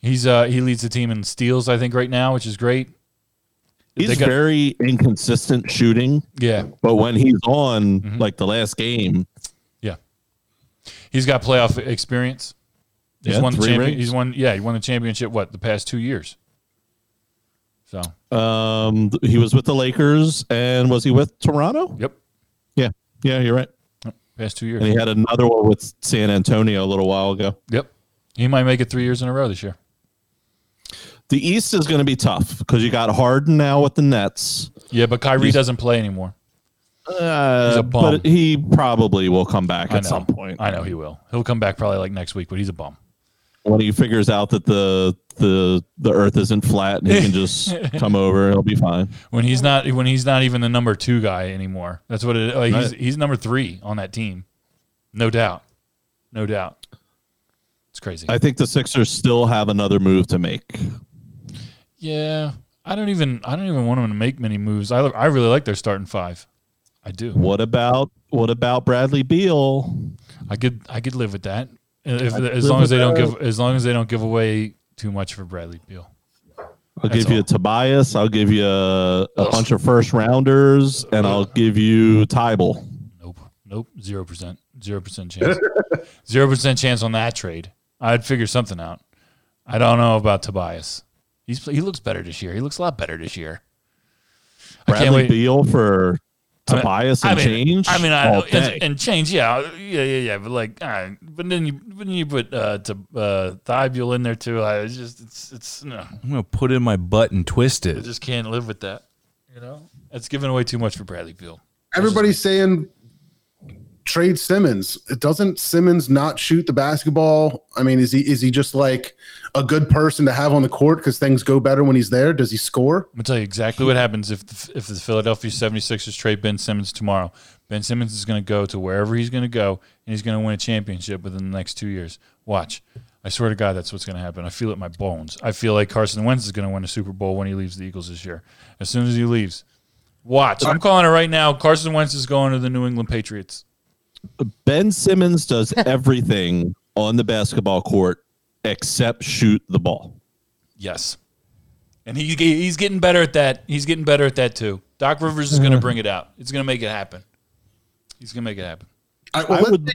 He's uh he leads the team in steals, I think, right now, which is great. He's got- very inconsistent shooting, Yeah, but when he's on, Mm-hmm. like the last game, yeah. He's got playoff experience. He's Yeah, won the champion. He's won. Yeah, he won the championship. What the past two years? So um, he was with the Lakers, and was he with Toronto? yep, Yeah, yeah, you're right. past two years. And he had another one with San Antonio a little while ago. Yep, he might make it three years in a row this year. The East is going to be tough because you got Harden now with the Nets. Yeah, but Kyrie doesn't play anymore. Uh, He's but he probably will come back I at know. some point I know he will. He'll come back probably like next week, but he's a bum. when he figures out that the the the Earth isn't flat and he can just come over. He'll be fine. When he's not when he's not even the number two guy anymore. That's what it. Like he's he's number three on that team, no doubt, no doubt. It's crazy. I think the Sixers still have another move to make. yeah, I don't even I don't even want them to make many moves. I I really like their starting five. I do. What about what about Bradley Beal? I could I could live with that. If, as long as they don't give as long as they don't give away too much for Bradley Beal. I'll That's give you all. a Tobias. I'll give you a, a bunch of first rounders, and I'll give you Thybulle. Nope. Nope. Zero percent. Zero percent chance. Zero percent chance on that trade. I'd figure something out. I don't know about Tobias. He's he looks better this year. He looks a lot better this year. I can't Bradley wait. Beal for I mean- Tobias I and mean, change. I mean, I, all and, and change, yeah, yeah, yeah, yeah. But like, all right, but then you, but then you put uh, to uh, Thybulle in there too. I it's just, it's, it's no, I'm gonna put in my butt and twist it. I just can't live with that. You know, that's giving away too much for Bradley Beal. Everybody's saying trade Simmons. Doesn't Simmons not shoot the basketball? I mean, is he is he just like a good person to have on the court because things go better when he's there? Does he score? I'm gonna tell you exactly what happens if the, if the Philadelphia 76ers trade Ben Simmons tomorrow. Ben Simmons is to go to wherever he's to go, and he's to win a championship within the next two years. Watch. I swear to God, that's what's going to happen. I feel it in my bones. I feel like Carson Wentz is going to win a Super Bowl when he leaves the Eagles this year. As soon as he leaves, watch. I'm calling it right now. Carson Wentz is going to the New England Patriots. Ben Simmons does everything on the basketball court except shoot the ball. Yes, and he he's getting better at that. He's getting better at that too. Doc Rivers is going to mm-hmm. bring it out. It's going to make it happen. He's going to make it happen. I, well, I would-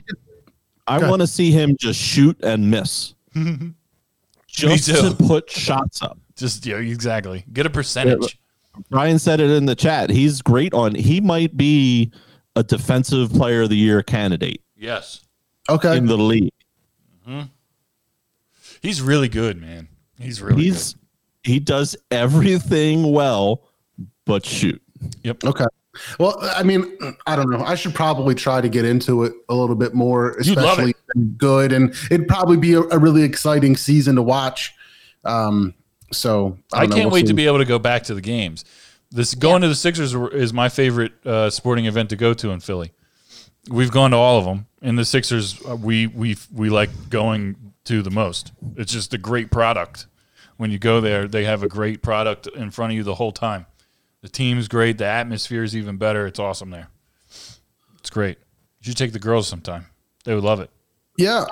I want to see him just shoot and miss, just to put shots up. Just yeah, exactly. Get a percentage. Brian said it in the chat. He's great on. He might be a defensive player of the year candidate Yes. okay. in the league. He's really good, man. He's really He's he does everything well, but shoot. Yep. Okay. Well, I mean, I don't know. I should probably try to get into it a little bit more, especially good, and it'd probably be a, a really exciting season to watch. Um, so I, don't know. can't We'll wait to be able to go back to the games. This going to the Sixers is my favorite uh, sporting event to go to in Philly. We've gone to all of them, and the Sixers uh, we we we like going to the most. It's just a great product. When you go there, they have a great product in front of you the whole time. The team's great. The atmosphere is even better. It's awesome there. It's great. You should take the girls sometime. They would love it. Yeah,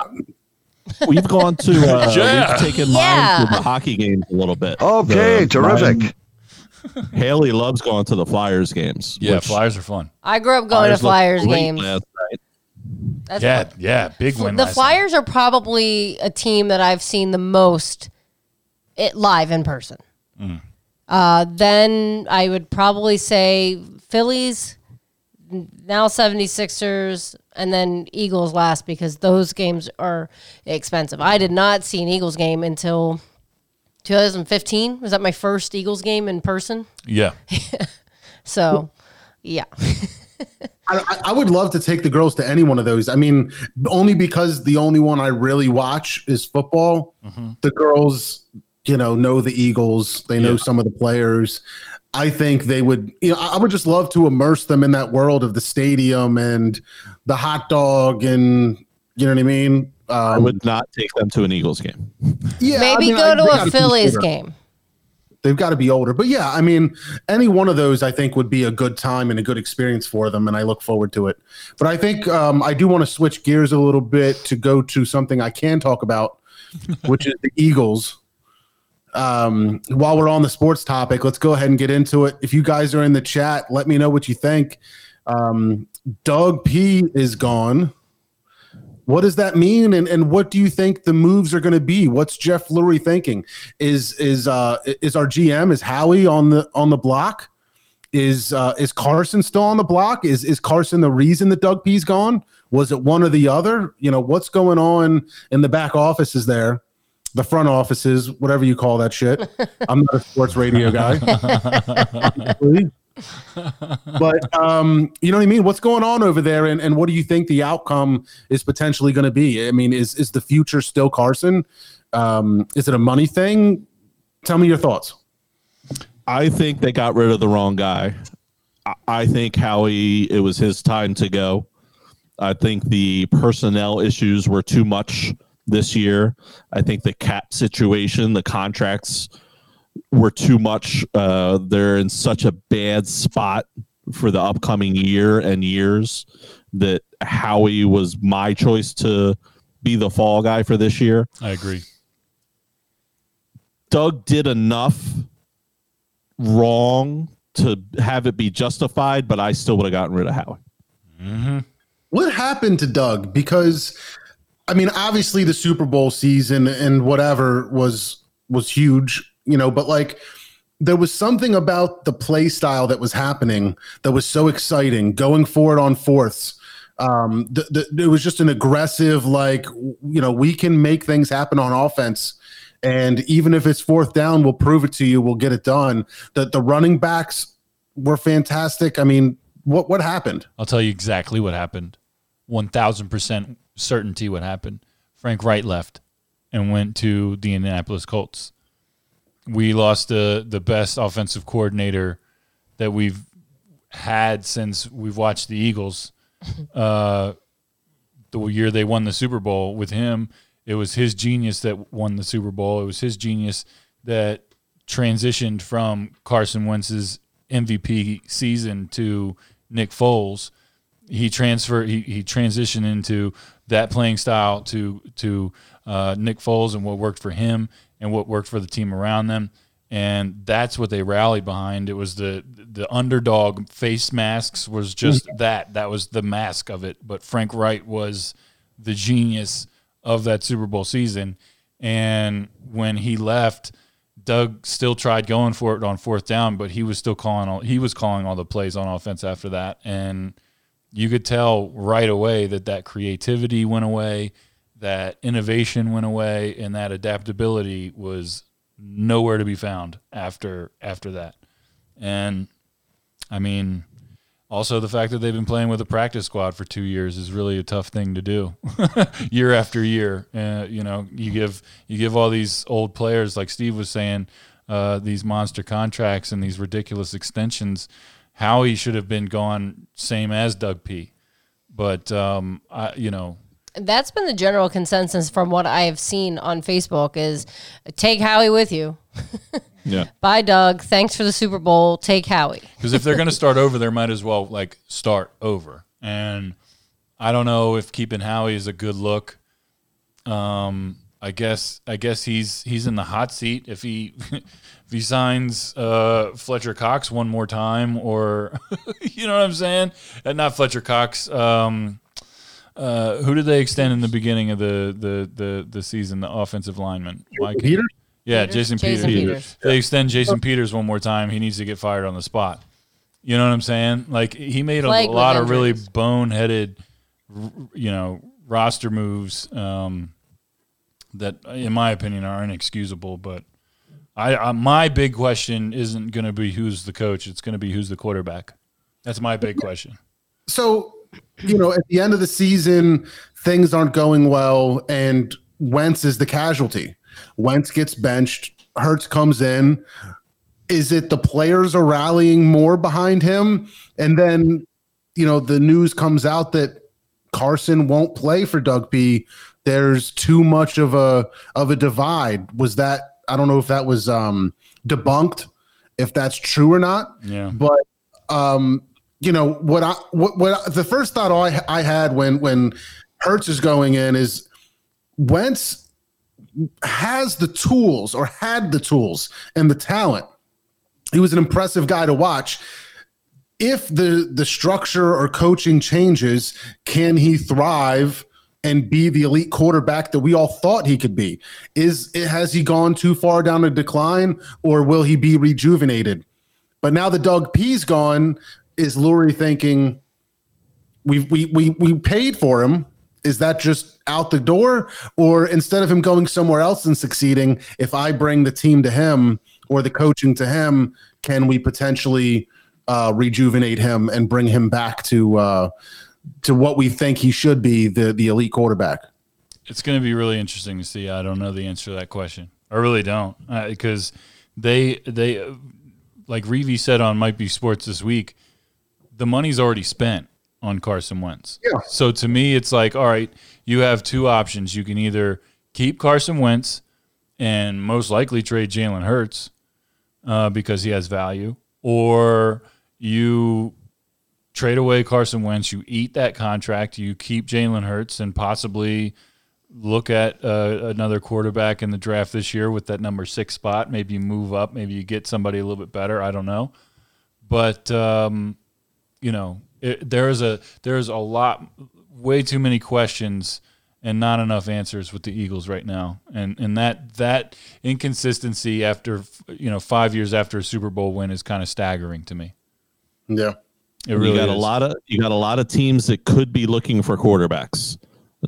We've gone to uh, Yeah. we've taken Yeah. mine to the hockey games a little bit. Okay, The- terrific. mine- Haley loves going to the Flyers games. Yeah, which Flyers are fun. I grew up going to Flyers games. last night. That's Yeah, yeah, big win. the last night. Flyers are probably a team that I've seen the most it live in person. Mm. Uh, then I would probably say Phillies, now 76ers, and then Eagles last because those games are expensive. I did not see an Eagles game until 2015. Was that my first Eagles game in person? Yeah, So, yeah. I, I- I would love to take the girls to any one of those. I mean, only because the only one I really watch is football. Mm-hmm. The girls, you know, know the Eagles. They know Yeah. some of the players. I think they would, you know, I I would just love to immerse them in that world of the stadium and the hot dog and, you know what I mean? Um, I would not take them to an Eagles game. yeah, I Maybe mean, go I- to a Phillies game. They've got to be older. But yeah, I mean, any one of those I think would be a good time and a good experience for them. And I look forward to it. But I think um, I do want to switch gears a little bit to go to something I can talk about, which is the Eagles. Um, while we're on the sports topic, let's go ahead and get into it. If you guys are in the chat, let me know what you think. Um, Doug P is gone. What does that mean, and, and what do you think the moves are going to be? What's Jeff Lurie thinking? Is is uh is our GM is Howie on the on the block? Is uh, is Carson still on the block? Is is Carson the reason that Doug P's gone? Was it one or the other? You know what's going on in the back offices there, the front offices, whatever you call that shit. I'm not a sports radio guy. But um, you know what I mean. What's going on over there, and, and what do you think the outcome is potentially going to be? I mean, is is the future still Carson? Um, is it a money thing? Tell me your thoughts. I think they got rid of the wrong guy. I- I think Howie, it was his time to go. I think the personnel issues were too much this year. I think the cap situation, the contracts were too much. Uh, they're in such a bad spot for the upcoming year and years that Howie was my choice to be the fall guy for this year. I agree. Doug did enough wrong to have it be justified, but I still would have gotten rid of Howie. What happened to Doug? Because I mean, obviously the Super Bowl season and whatever was was huge, you know, but like there was something about the play style that was happening that was so exciting, going forward on fourths. Um, the, the, it was just an aggressive, like you know, we can make things happen on offense, and even if it's fourth down, we'll prove it to you. We'll get it done. The the running backs were fantastic. I mean, what what happened? I'll tell you exactly what happened. 1000% certainty what happened. Frank Reich left and went to the Indianapolis Colts. We lost the the best offensive coordinator that we've had since we've watched the Eagles. Uh, the year they won the Super Bowl with him, it was his genius that won the Super Bowl. It was his genius that transitioned from Carson Wentz's MVP season to Nick Foles. He transferred. He, he transitioned into that playing style to to uh, Nick Foles and what worked for him and what worked for the team around them. And that's what they rallied behind. It was the the underdog face masks was just mm-hmm. that. That was the mask of it. But Frank Reich was the genius of that Super Bowl season. And when he left, Doug still tried going for it on fourth down, but he was still calling all he was calling all the plays on offense after that, and you could tell right away that that creativity went away, that innovation went away, and that adaptability was nowhere to be found after after that. And I mean, also the fact that they've been playing with a practice squad for two years is really a tough thing to do, year after year. Uh, you know, you give you give all these old players, like Steve was saying, uh, these monster contracts and these ridiculous extensions. Howie should have been gone, same as Doug P. But um, I, you know, That's been the general consensus from what I have seen on Facebook is take Howie with you. Yeah. Bye, Doug. Thanks for the Super Bowl. Take Howie. Because if they're going to start over, they might as well like start over. And I don't know if keeping Howie is a good look. Um, I guess I guess he's he's in the hot seat if he if he signs uh, Fletcher Cox one more time, or you know what I'm saying? And not Fletcher Cox. Um, uh, who did they extend in the beginning of the the the, the season? The offensive lineman, Mike Peters? Yeah, Peters? Jason, Jason Peters. Peters. They extend Jason Peters one more time. He needs to get fired on the spot. You know what I'm saying? Like he made a Plagued lot of really injuries. boneheaded, you know, roster moves um, that, in my opinion, are inexcusable. But I, I my big question isn't going to be who's the coach. It's going to be who's the quarterback. That's my big question. so you know at the end of the season things aren't going well and wentz is the casualty. Wentz gets benched Hurts comes in. Is it the players are rallying more behind him? And then you know the news comes out that carson won't play for doug p. There's too much of a of a divide. Was that i don't know if that was um debunked if that's true or not Yeah. but um you know what i what, what the first thought i i had when when Hurts is going in is wentz has the tools or had the tools and the talent. He was an impressive guy to watch. If the the structure or coaching changes can he thrive and be the elite quarterback that we all thought he could be? Is has he gone too far down a decline or will he be rejuvenated? But now that Doug P's gone, is Lurie thinking we we we we paid for him? Is that just out the door, or instead of him going somewhere else and succeeding, if I bring the team to him or the coaching to him, can we potentially uh, rejuvenate him and bring him back to uh, to what we think he should be, the the elite quarterback? It's going to be really interesting to see. I don't know the answer to that question. I really don't because they they like Reeve said on Might Be Sports this week, the money's already spent on Carson Wentz. Yeah. So to me, it's like, all right, you have two options. You can either keep Carson Wentz and most likely trade Jalen Hurts uh, because he has value, or you trade away Carson Wentz. You eat that contract. You keep Jalen Hurts and possibly look at uh, another quarterback in the draft this year with that number six spot. Maybe you move up. Maybe you get somebody a little bit better. I don't know, but um, you know it, there is a there is a lot, way too many questions and not enough answers with the Eagles right now. And and that that inconsistency after you know five years after a Super Bowl win is kind of staggering to me. Yeah. It really you got a lot of you got a lot of teams that could be looking for quarterbacks.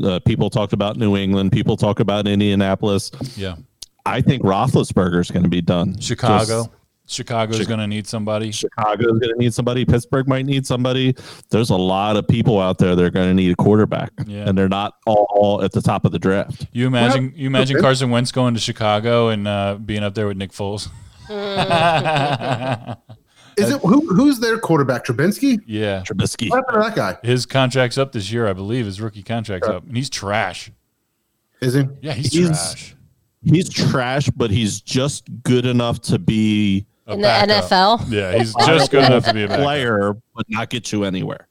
Uh, people talked about New England. People talk about Indianapolis. Yeah, I think Roethlisberger is going to be done. Chicago. Just- Chicago's Chi- going to need somebody. Chicago is going to need somebody. Pittsburgh might need somebody. There's a lot of people out there that are going to need a quarterback, Yeah. and they're not all at the top of the draft. You imagine you imagine okay. Carson Wentz going to Chicago and uh, being up there with Nick Foles. Is it who? Who's their quarterback? Trubinsky? Yeah, Trubisky. What happened to that guy? his contract's up this year, I believe. His rookie contract's up, and he's trash. Is he? Yeah, he's, He's- trash. He's trash, but he's just good enough to be A in the backup. NFL. Yeah, he's just good enough to be a backup. player, but not get you anywhere.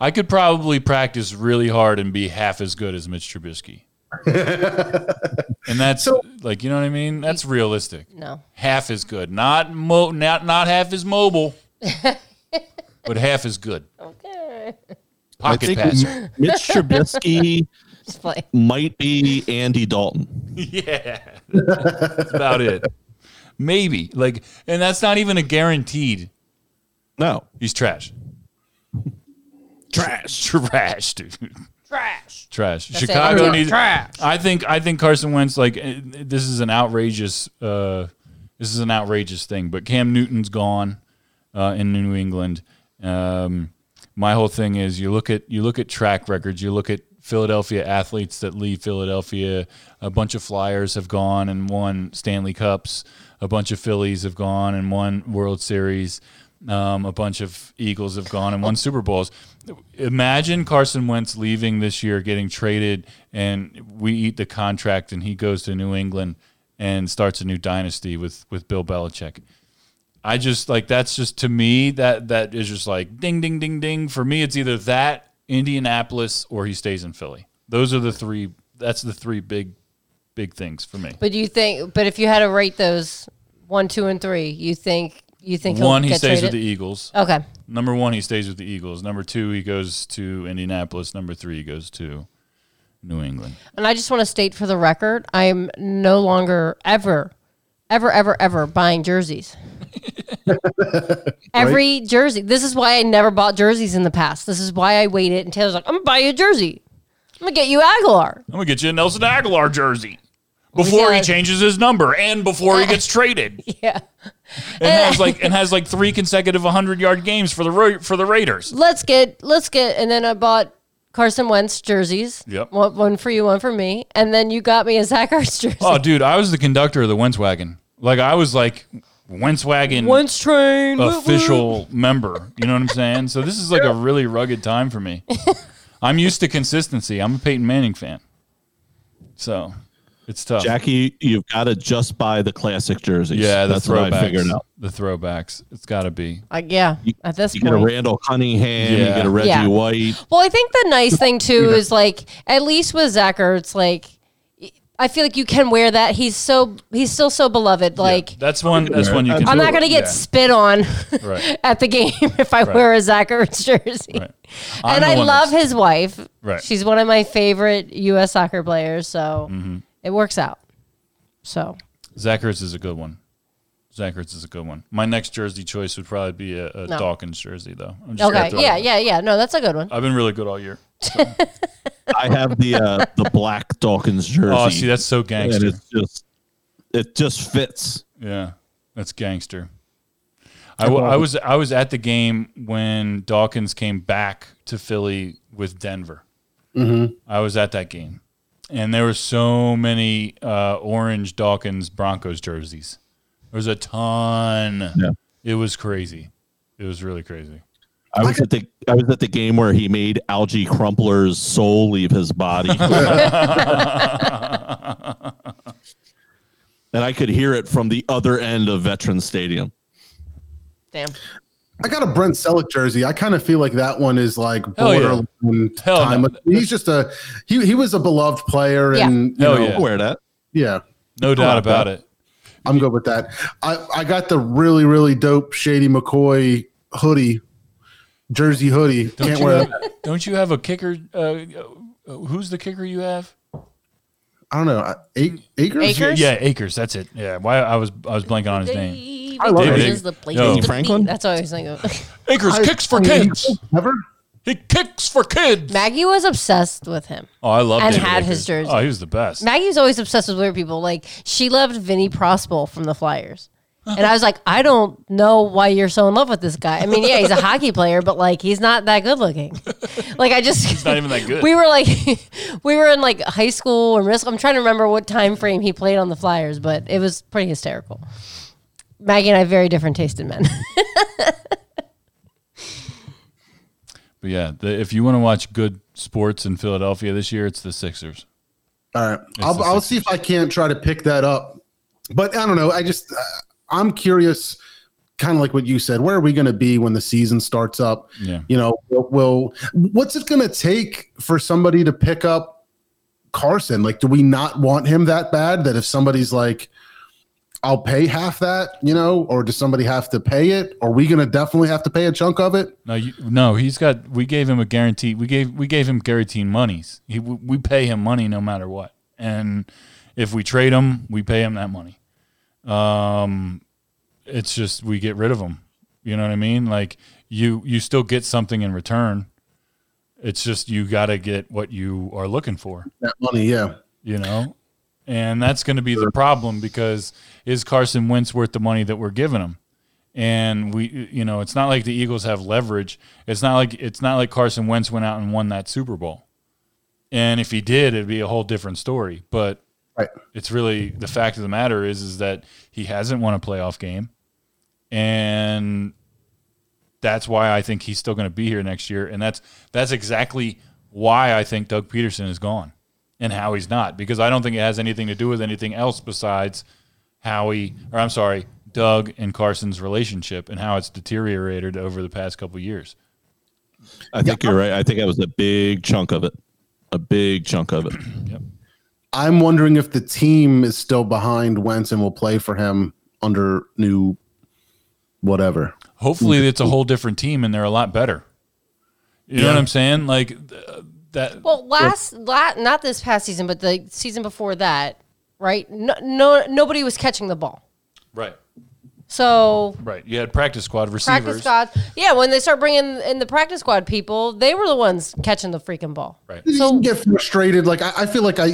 I could probably practice really hard and be half as good as Mitch Trubisky. and that's So- like you know what I mean. That's realistic. No. Half as good, not mo- not not half as mobile, but half as good. Okay. Pocket passer. Mitch Trubisky might be Andy Dalton. yeah, that's about it. Maybe like, and that's not even a guaranteed. No, He's trash. trash. Trash, dude. Trash. Trash. That's. Chicago I'm needs. trash. I think. I think Carson Wentz. Like eh, this is an outrageous. Uh, this is an outrageous thing. But Cam Newton's gone uh, in New England. Um, my whole thing is you look at you look at track records. You look at Philadelphia athletes that leave Philadelphia. A bunch of Flyers have gone and won Stanley Cups. A bunch of Phillies have gone and won World Series. Um, a bunch of Eagles have gone and won Super Bowls. Imagine Carson Wentz leaving this year, getting traded, and we eat the contract, and he goes to New England and starts a new dynasty with with Bill Belichick. I just like that's just to me that that is just like ding ding ding ding. For me, it's either that Indianapolis or he stays in Philly. Those are the three. That's the three big big things for me. But you think? But if you had to rate those one, two, and three, you think you think he'll One, he get stays with the Eagles. Okay. Number one, he stays with the Eagles. Number two, he goes to Indianapolis. Number three, he goes to New England. And I just want to state for the record, I am no longer ever, ever, ever, ever buying jerseys. Every jersey. This is why I never bought jerseys in the past. This is why I waited. And Taylor's like, I'm gonna buy you a jersey. I'm gonna get you Agholor. I'm gonna get you a Nelson Agholor jersey before he changes his number and before he gets traded. Yeah. and has like and has like three consecutive 100 yard games for the Ra- for the Raiders. Let's get, let's get. And then I bought Carson Wentz jerseys. Yep. One, one for you, one for me. And then you got me a Zach Ertz jersey. Oh, dude, I was the conductor of the Wentz wagon. Like I was like Wentz wagon Wentz train. official member. You know what I'm saying? So this is like a really rugged time for me. I'm used to consistency. I'm a Peyton Manning fan, so it's tough. Jackie, you've got to just buy the classic jerseys. yeah, the that's what I figured out. The throwbacks. It's got to be. Like, yeah. At this You point. get a Randall Cunningham, you Yeah. get a Reggie Yeah. White. Well, I think the nice thing too is like at least with Zach Ertz, like I feel like you can wear that. He's so he's still so beloved. Like That's one. That's one you can. I'm not gonna get Yeah. spit on Right. at the game if I wear a Zach Ertz jersey. Right. And I love his wife. Right. She's one of my favorite U.S. soccer players, so Mm-hmm. It works out. So Zach Ertz is a good one. Zach Ertz is a good one. My next jersey choice would probably be a, a No. Dawkins jersey, though. I'm just okay, throw yeah, out. yeah, yeah. No, that's a good one. I've been really good all year. I have the uh, the black Dawkins jersey. Oh, see, that's so and gangster. it's just it just fits. Yeah, that's gangster. I, w- I was I was at the game when Dawkins came back to Philly with Denver. Mm-hmm. I was at that game, and there were so many uh, orange Dawkins Broncos jerseys. There was a ton. Yeah. It was crazy. It was really crazy. I was at the I was at the game where he made Alge Crumpler's soul leave his body. and I could hear it from the other end of Veterans Stadium. Damn. I got a Brent Celek jersey. I kind of feel like that one is like Hell yeah. borderline Hell time. no. He's just a he. He was a beloved player, Yeah. and you Hell know, yeah. I'll wear that. yeah. No doubt about that. it. I'm good with that. I, I got the really, really dope Shady McCoy hoodie, jersey hoodie. Don't Can't you, wear have, that. don't you have a kicker? Uh, uh, who's the kicker you have? I don't know. Eight Akers? Akers? Yeah, Akers. That's it. Yeah. Why I was I was blanking on his name. David I love it. is the place Yo. to Franklin? be. That's what I was thinking. of. Akers I- kicks for I mean, kids. Ever? He kicks for kids. Maggie was obsessed with him. Oh, I love And David had Akers. his jersey. Oh, he was the best. Maggie's always obsessed with weird people. Like she loved Vinny Prospal from the Flyers. Uh-huh. And I was like, I don't know why you're so in love with this guy. I mean, yeah, he's a hockey player, but like he's not that good looking. Like I just He's not even that good. We were like we were in like high school or middle school. I'm trying to remember what time frame he played on the Flyers, but it was pretty hysterical. Maggie and I have very different taste in men. But yeah, the, if you want to watch good sports in Philadelphia this year, it's the Sixers. All right. I'll, I'll see if I can't try to pick that up. But I don't know. I just, uh, I'm curious, kind of like what you said. Where are we going to be when the season starts up? Yeah. You know, will, will what's it going to take for somebody to pick up Carson? Like, do we not want him that bad that if somebody's like, I'll pay half that, you know, or does somebody have to pay it? Are we going to definitely have to pay a chunk of it? No, you, no, he's got. We gave him a guarantee. We gave we gave him guaranteed monies. He we pay him money no matter what, and if we trade him, we pay him that money. Um, it's just we get rid of him. You know what I mean? Like you you still get something in return. It's just you got to get what you are looking for. That money, yeah. you know, and that's going to be the problem because is Carson Wentz worth the money that we're giving him? And we, you know, it's not like the Eagles have leverage. It's not like it's not like Carson Wentz went out and won that Super Bowl. And if he did, it'd be a whole different story. But Right. it's really the fact of the matter is is that he hasn't won a playoff game, and that's why I think he's still going to be here next year. And that's that's exactly why I think Doug Pederson is gone and Howie's not because I don't think it has anything to do with anything else besides Howie or I'm sorry, Doug and Carson's relationship and how it's deteriorated over the past couple of years. I think you're right. I think that was a big chunk of it. A big chunk of it. yep. I'm wondering if the team is still behind Wentz and will play for him under new whatever. Hopefully, it's a whole different team and they're a lot better. You know what I'm saying? Like th- that. Well, last, la not this past season, but the season before that, right? No, no, nobody was catching the ball. right, So right. You had practice squad receivers practice squad, yeah. When they start bringing in the practice squad people, they were the ones catching the freaking ball. Right. You So- can get frustrated. Like I, I feel like I,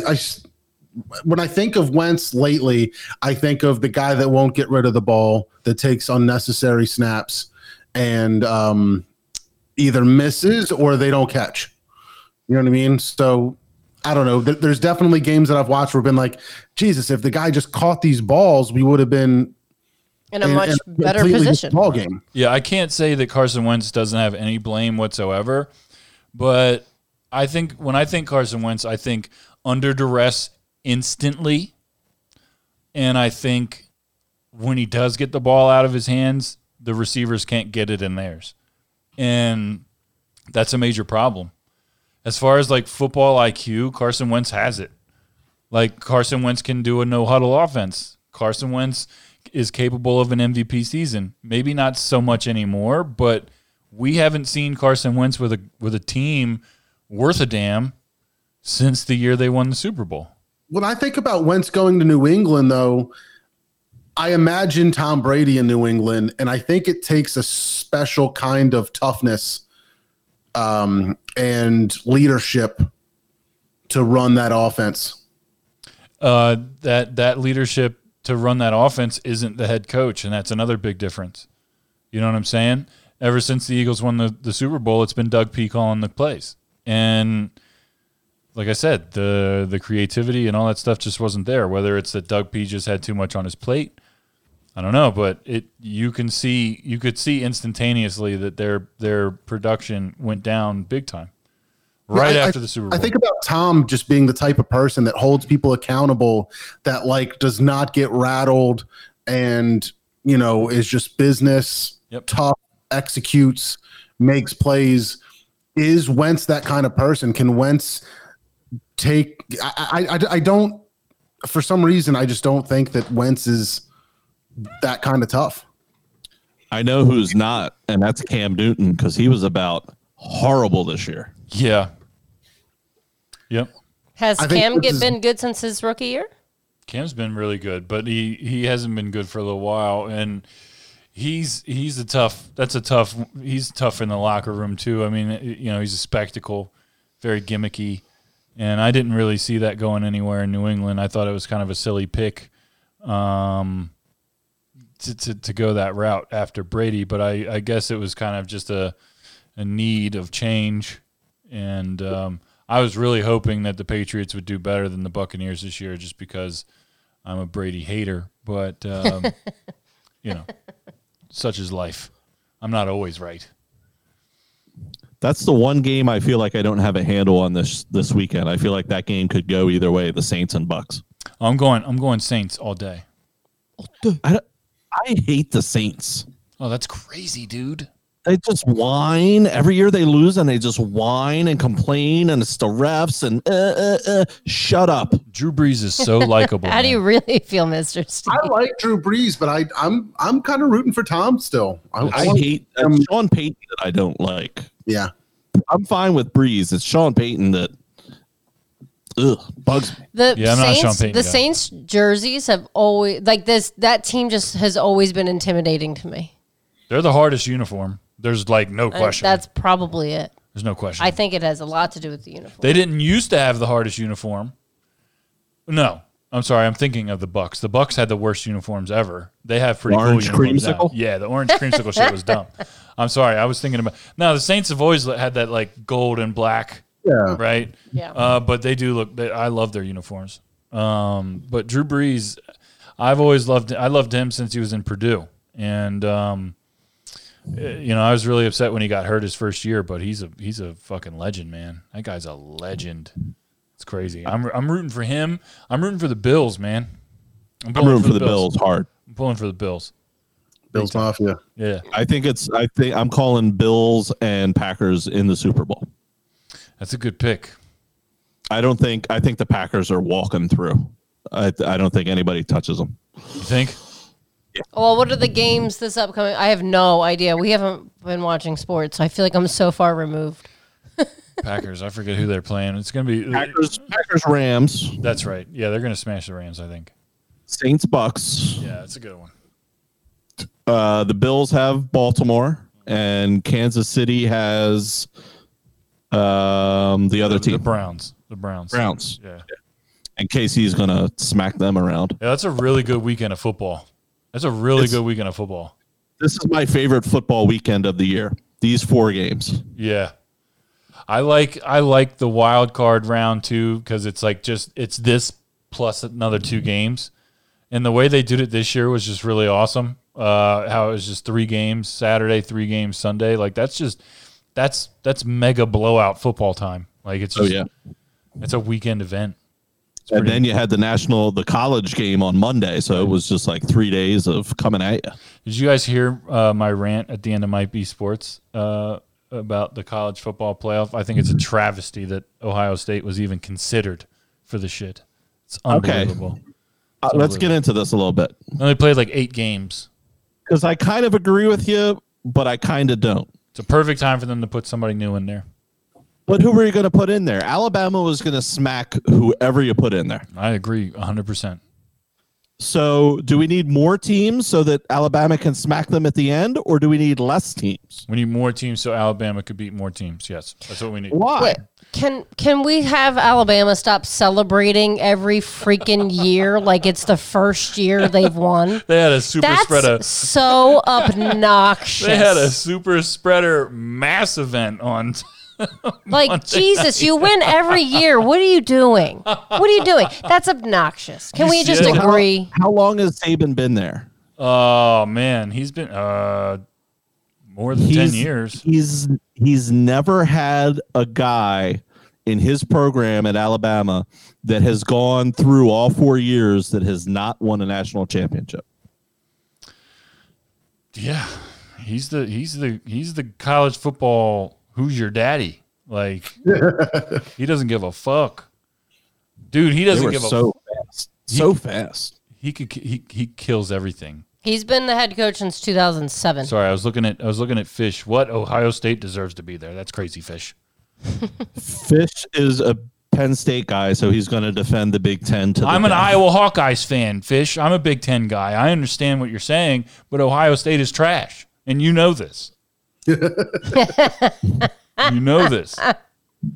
when I think of Wentz lately, I think of the guy that won't get rid of the ball, that takes unnecessary snaps, and um, either misses or they don't catch. You know what I mean? So I don't know. There's definitely games that I've watched where I've been like, Jesus, if the guy just caught these balls, we would have been In a in- much in better position. Ball game. Yeah, I can't say that Carson Wentz doesn't have any blame whatsoever, but I think when I think Carson Wentz, I think under duress instantly, and I think when he does get the ball out of his hands, the receivers can't get it in theirs, and that's a major problem. As far as like football IQ, Carson Wentz has it. Like Carson Wentz can do a no huddle offense. Carson Wentz is capable of an MVP season. Maybe not so much anymore, but we haven't seen Carson Wentz with a with a team worth a damn since the year they won the Super Bowl. when I think about Wentz going to New England, though, I imagine Tom Brady in New England, and I think it takes a special kind of toughness um, and leadership to run that offense. Uh, that that leadership to run that offense isn't the head coach, and that's another big difference. You know what I'm saying? Ever since the Eagles won the, the Super Bowl, it's been Doug P calling the plays, and like I said, the the creativity and all that stuff just wasn't there. Whether it's that Doug P just had too much on his plate, I don't know, but it you can see you could see instantaneously that their their production went down big time right I- after the Super Bowl. I think about Tom just being the type of person that holds people accountable, that like does not get rattled, and you know is just business Yep. tough, executes, makes plays. Is Wentz that kind of person? Can Wentz take? I, I, I, I don't. For some reason, I just don't think that Wentz is that kind of tough. I know who's not, and that's Cam Newton because he was about horrible this year. Yeah. Yep. Has I Cam get, is- been good since his rookie year? Cam's been really good, but he he hasn't been good for a little while, and he's he's a tough. That's a tough. He's tough in the locker room too. I mean, you know, he's a spectacle, very gimmicky, and I didn't really see that going anywhere in New England. I thought it was kind of a silly pick, um, to to, to go that route after Brady, but I I guess it was kind of just a a need of change, and um, I was really hoping that the Patriots would do better than the Buccaneers this year, just because I'm a Brady hater. But um, you know, such is life. I'm not always right. That's the one game I feel like I don't have a handle on this this weekend. I feel like that game could go either way, the Saints and Bucks. I'm going. I'm going Saints all day. I, don't- I hate the Saints. Oh, that's crazy, dude. They just whine every year they lose, and they just whine and complain, and it's the refs and uh, uh, uh. shut up. Drew Brees is so likable. How do you really feel, Mister I like Drew Brees, but I, I'm I'm kind of rooting for Tom still. I, I want- hate um, Sean Payton that I don't like. yeah. I'm fine with Brees. It's Sean Payton that ugh, bugs me. The Yeah, I'm not a Sean Saints, Payton the guy. Saints jerseys have always like this. That team just has always been intimidating to me. They're the hardest uniform. There's like no And question. That's probably it. There's no question. I think it has a lot to do with the uniform. They didn't used to have the hardest uniform. No, I'm sorry. I'm thinking of the Bucks. The Bucks had the worst uniforms ever. They have pretty Orange cool uniforms now. creamsicle? Yeah, the orange creamsicle shit was dumb. I'm sorry. I was thinking about. No, the Saints have always had that like gold and black, Yeah. right? Yeah. Uh, but they do look. They, I love their uniforms. Um, but Drew Brees, I've always loved. I loved him since he was in Purdue, and um, eh, you know, I was really upset when he got hurt his first year. But he's a he's a fucking legend, man. That guy's a legend. It's crazy. I'm I'm rooting for him. I'm rooting for the Bills, man. I'm pulling rooting for the Bills hard. I'm pulling for the Bills. Bills Mafia. Yeah, I think it's. I think I'm calling Bills and Packers in the Super Bowl. That's a good pick. I don't think. I think the Packers are walking through. I, I don't think anybody touches them. You think? well, what are the games this upcoming? I have no idea. We haven't been watching sports. I feel like I'm so far removed. Packers. I forget who they're playing. It's gonna be. Packers, Packers, Rams, That's right. Yeah, they're gonna smash the Rams. I think. Saints, Bucks. Yeah, that's a good one. Uh, the Bills have Baltimore, and Kansas City has um, the other The, the Browns. The Browns. Browns. Yeah. And KC's gonna smack them around. Yeah, that's a really good weekend of football. That's a really It's- good weekend of football. This is my favorite football weekend of the year. These four games. Yeah. I like I like the wild card round too because it's like just it's this plus another two games, and the way they did it this year was just really awesome. Uh, how it was just three games Saturday, three games Sunday. Like that's just that's that's mega blowout football time. Like it's Oh yeah. it's a weekend event. And then you had the national, the college game on Monday, so it was just like three days of coming at you. Did you guys hear uh, my rant at the end of my B Sports uh, about the college football playoff? I think it's a travesty that Ohio State was even considered for the shit. It's Okay. unbelievable. Uh, let's get into this a little bit They only played like eight games. because I kind of agree with you, but I kind of don't. It's a perfect time for them to put somebody new in there. But who were you going to put in there? Alabama was going to smack whoever you put in there. I agree 100%. So, do we need more teams so that Alabama can smack them at the end, or do we need less teams? We need more teams so Alabama could beat more teams. Yes, that's what we need. Why? Wait, can can we have Alabama stop celebrating every freaking year like it's the first year they've won? They had a super That's spreader. so obnoxious. They had a super spreader mass event on. like Jesus, you win every year. What are you doing? What are you doing? That's obnoxious. Can we just Yeah. agree? How long has Saban been there? Oh man, he's been uh more than ten years. He's he's never had a guy in his program at Alabama that has gone through all four years that has not won a national championship. Yeah, he's the he's the he's the college football. Who's your daddy? Like he doesn't give a fuck, dude. He doesn't were give a. so fast. So fast. he could he he kills everything. He's been the head coach since 2007. Sorry, I was looking at I was looking at Fish. What Ohio State deserves to be there? That's crazy, Fish. Fish is a Penn State guy, so he's going to defend the Big Ten to the I'm an death. Iowa Hawkeyes fan, Fish. I'm a Big Ten guy. I understand what you're saying, but Ohio State is trash, and you know this. you know this.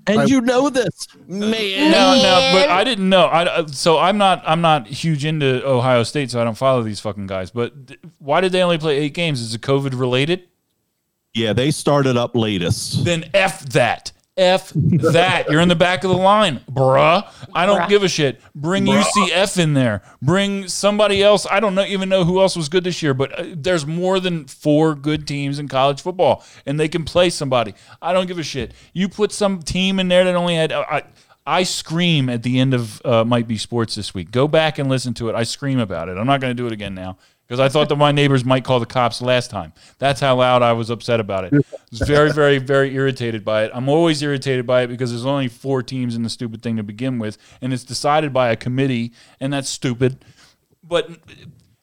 And you know this, man. No, no, but I didn't know. I, uh, so I'm not I'm not huge into Ohio State, so I don't follow these fucking guys. But th- why did they only play eight games? Is it COVID related? Yeah, they started up latest. Then f that. F that. You're in the back of the line, bruh. I don't Bruh. give a shit. Bring UCF in there. Bring somebody else. I don't know, even know who else was good this year, but uh, there's more than four good teams in college football, and they can play somebody. I don't give a shit. You put some team in there that only had. I, I scream at the end of uh, Might Be Sports this week. Go back and listen to it. I scream about it. I'm not going to do it again now because I thought that my neighbors might call the cops last time. That's how loud I was upset about it. I was very, very, very irritated by it. I'm always irritated by it because there's only four teams in the stupid thing to begin with, and it's decided by a committee, and that's stupid. But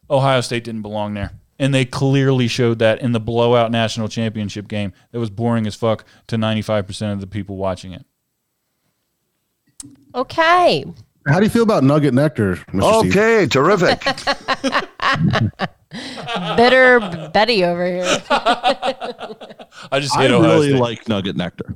Ohio State didn't belong there. And they clearly showed that in the blowout national championship game that was boring as fuck to 95% of the people watching it. Okay. How do you feel about Nugget Nectar, Mr. Steve? Okay, terrific. Bitter Betty over here. I just I hate Ohio really State. like Nugget Nectar.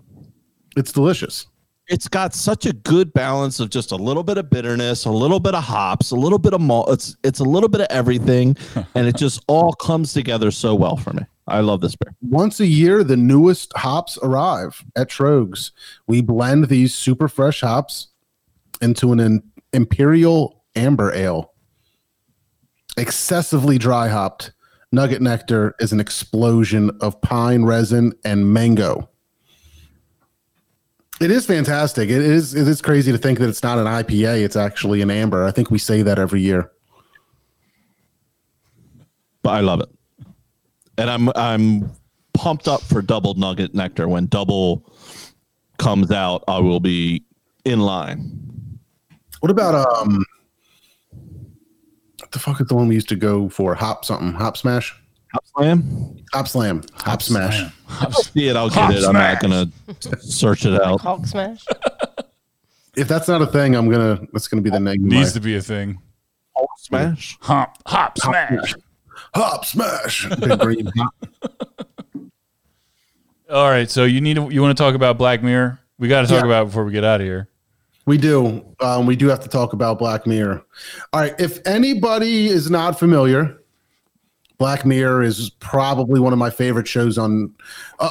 It's delicious. It's got such a good balance of just a little bit of bitterness, a little bit of hops, a little bit of malt. It's it's a little bit of everything, and it just all comes together so well for me. I love this beer. Once a year, the newest hops arrive at Tröegs. We blend these super fresh hops into an imperial amber ale. Excessively dry hopped. Nugget Nectar is an explosion of pine resin and mango. It is fantastic. It is it is crazy to think that it's not an IPA, it's actually an amber. I think we say that every year. But I love it, and I'm I'm pumped up for Double Nugget Nectar. When Double comes out, I will be in line. What about um what the fuck is the one we used to go for? Hop something, hop smash? Hop Slam. Hop slam. Hop, smash. See it, I'll Hop get it. I'm not gonna search it out. Hulk smash. If that's not a thing, I'm gonna that's gonna be the name. Needs to be a thing. Hop smash. Hop, hop, smash. Hop smash. Big green. All right, so you need to, you want to talk about Black Mirror? We got to talk Yeah. about it before we get out of here. We do. Um, we do have to talk about Black Mirror. All right. If anybody is not familiar, Black Mirror is probably one of my favorite shows on uh,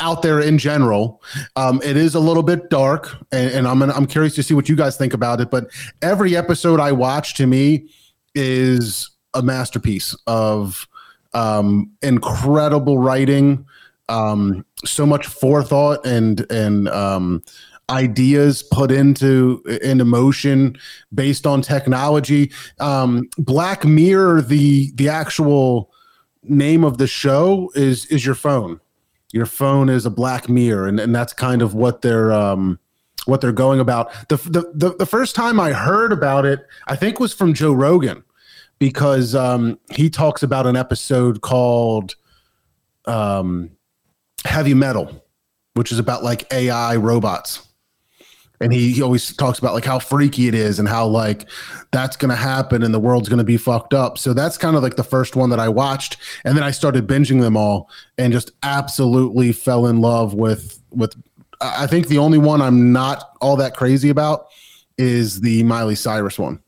out there in general. Um, it is a little bit dark, and, and I'm gonna, I'm curious to see what you guys think about it. But every episode I watch, to me, is a masterpiece of um, incredible writing, um, so much forethought and and um, ideas put into into motion based on technology. Um, Black Mirror, the the actual name of the show is is your phone. Your phone is a black mirror, and, and that's kind of what they're um, what they're going about. The, the the the first time I heard about it, I think was from Joe Rogan, because um, he talks about an episode called um, Heavy Metal, which is about like AI robots and he, he always talks about like how freaky it is and how like that's going to happen and the world's going to be fucked up. So that's kind of like the first one that i watched. And then i started binging them all and just absolutely fell in love with with i I think the only one i'm not all that crazy about is the miley cyrus one.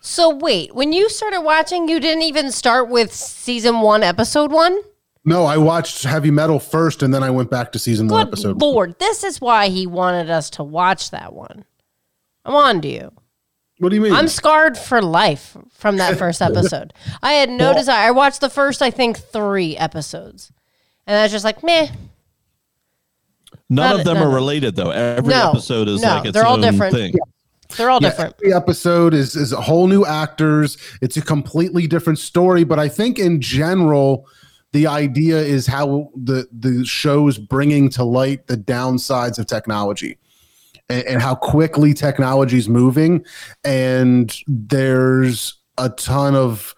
So wait, when you started watching, you didn't even start with season one, episode one? No i watched heavy metal first and then i went back to season one Good episode lord, this is why he wanted us to watch that one. I'm on to you. what do you mean I'm scarred for life from that first episode. I had no desire. I watched the first, I think, three episodes, and I was just like, meh. None None- of them none are of- related though. Every No, episode is no, like its they're all own different. thing. They're all Yeah, different. Every episode is is a whole new actors. It's a completely different story, but I think in general, the idea is how the the show's bringing to light the downsides of technology and, and how quickly technology is moving. And there's a ton of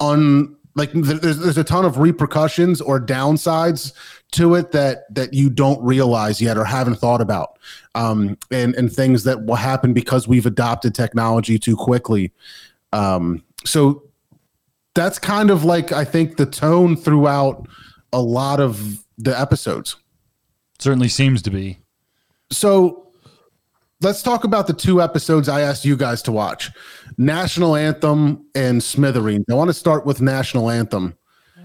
un like there's, there's a ton of repercussions or downsides to it that that you don't realize yet or haven't thought about. Um and and things that will happen because we've adopted technology too quickly. Um so that's kind of like i think the tone throughout a lot of the episodes Certainly seems to be. so let's talk about the two episodes I asked you guys to watch National Anthem and Smithereens. I want to start with National Anthem.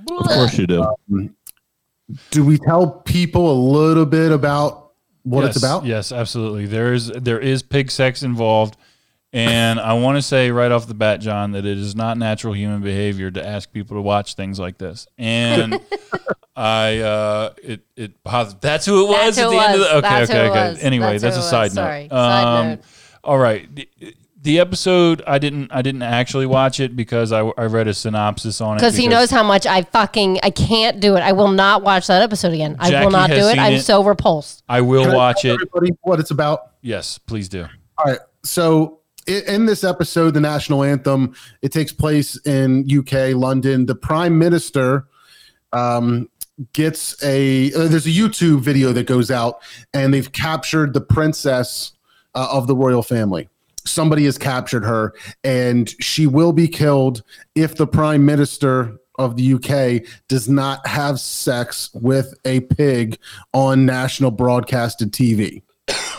Of course you do. Um, do we tell people a little bit about what yes, it's about? Yes, absolutely. There is there is pig sex involved, and I want to say right off the bat, John, that it is not natural human behavior to ask people to watch things like this. And I uh, it it bothers- that's who it was That's at the it end of the okay That's okay okay. Anyway, That's that's, a side note. Sorry. Side Um, note. All right. The, the episode I didn't I didn't actually watch it because I, I read a synopsis on it Because he knows how much I fucking I can't do it. I will not watch that episode again. I will not do it. I'm it. so repulsed. I will Can I watch tell it. Everybody, what it's about. Yes, please do. All right. So i- in this episode, the national anthem, it takes place in UK, London. The prime minister um, gets a. Uh, there's a YouTube video that goes out, and they've captured the princess uh, of the royal family. Somebody has captured her, and she will be killed if the prime minister of the UK does not have sex with a pig on national broadcasted TV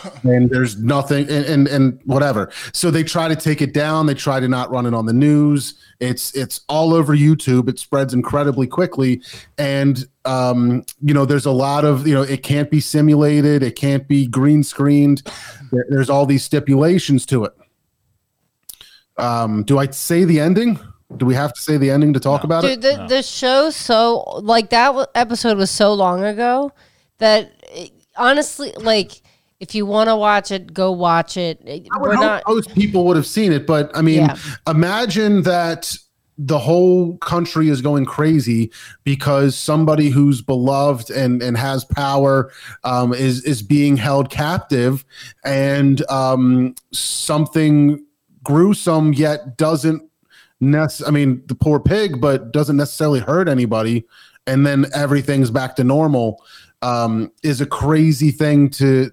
and there's nothing and, and and whatever. So they try to take it down. They try to not run it on the news. It's it's all over youtube. It spreads incredibly quickly. And um you know there's a lot of you know it can't be simulated. It can't be green screened. There, there's all these stipulations to it. Um do i say the ending? Do we have to say the ending to talk about it? Dude, the, the show so like that episode was so long ago that it- honestly, like if you want to watch it, go watch it. It- I would We're not. most people would have seen it, but I mean, Yeah. imagine that the whole country is going crazy because somebody who's beloved and and has power um, is is being held captive, and um, something gruesome yet doesn't nec- I mean, the poor pig, but doesn't necessarily hurt anybody, and then everything's back to normal. Um, is a crazy thing to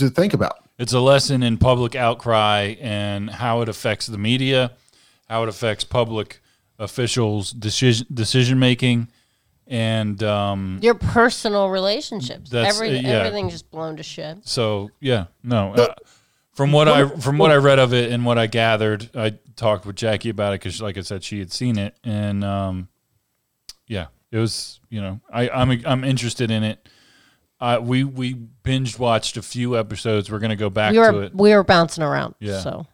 to think about. It's a lesson in public outcry and how it affects the media, how it affects public officials' decision decision making, and um, Your personal relationships, That's- every uh, yeah. everything's just blown to shit. so yeah, no. Uh, from what I from what I read of it and what I gathered, I talked with Jackie about it because, like I said, she had seen it, and um, yeah, it was you know I I'm I'm interested in it. Uh, we we binge watched a few episodes. We're gonna go back We to were it. we were bouncing around. Yeah. So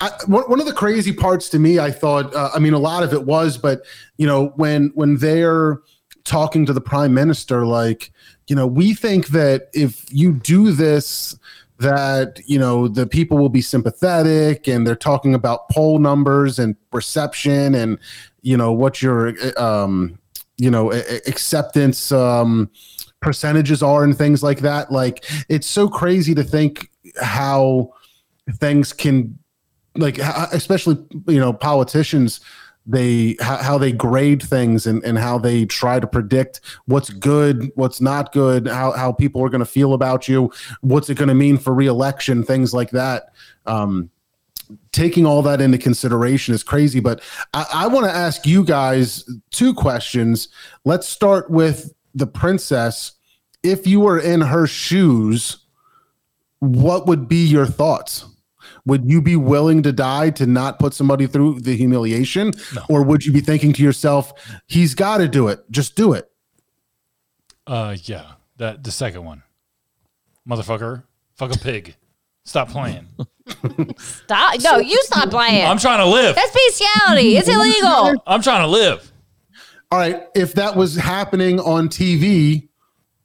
I, one, one of the crazy parts to me, I thought, uh, I mean, a lot of it was, but you know, when when they're talking to the prime minister, like, you know, we think that if you do this, that you know the people will be sympathetic, and they're talking about poll numbers and perception, and you know what your um, you know a- a- acceptance um, percentages are, and things like that. Like, it's so crazy to think how things can like especially you know politicians they how, they grade things and, and how they try to predict what's good what's not good how, how people are going to feel about you what's it going to mean for reelection things like that um, taking all that into consideration is crazy but i, I want to ask you guys two questions let's start with the princess if you were in her shoes what would be your thoughts would you be willing to die to not put somebody through the humiliation or would you be thinking to yourself he's got to do it just do it Uh, yeah, that the second one, motherfucker, fuck a pig, stop playing. stop. No, you stop playing. I'm trying to live. That's bestiality. It's illegal. I'm trying to live. All right if that was happening on tv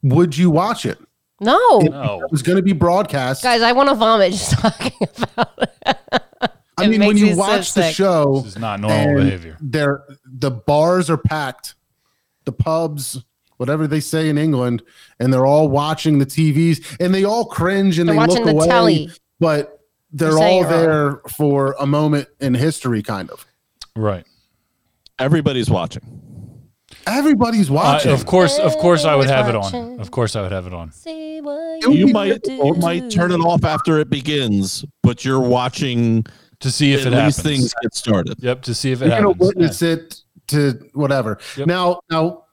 would you watch it No, No, it was going to be broadcast guys, I want to vomit just talking about it. i it mean when you me so watch the sick. show this is not normal behavior. they're the bars are packed the pubs, whatever they say in England, and they're all watching the TVs and they all cringe and They're they look the away, telly. but they're You're all it wrong. there for a moment in history, kind of. Right. Everybody's watching. Everybody's Uh, watching. of course, of course, I would have it on. Of course, I would have it on. You You you might do. or might turn it off after it begins, but you're watching To see if at it least happens. things get started. Yep. To see if it You're gonna happens. witness it to whatever. Yep. Now, now,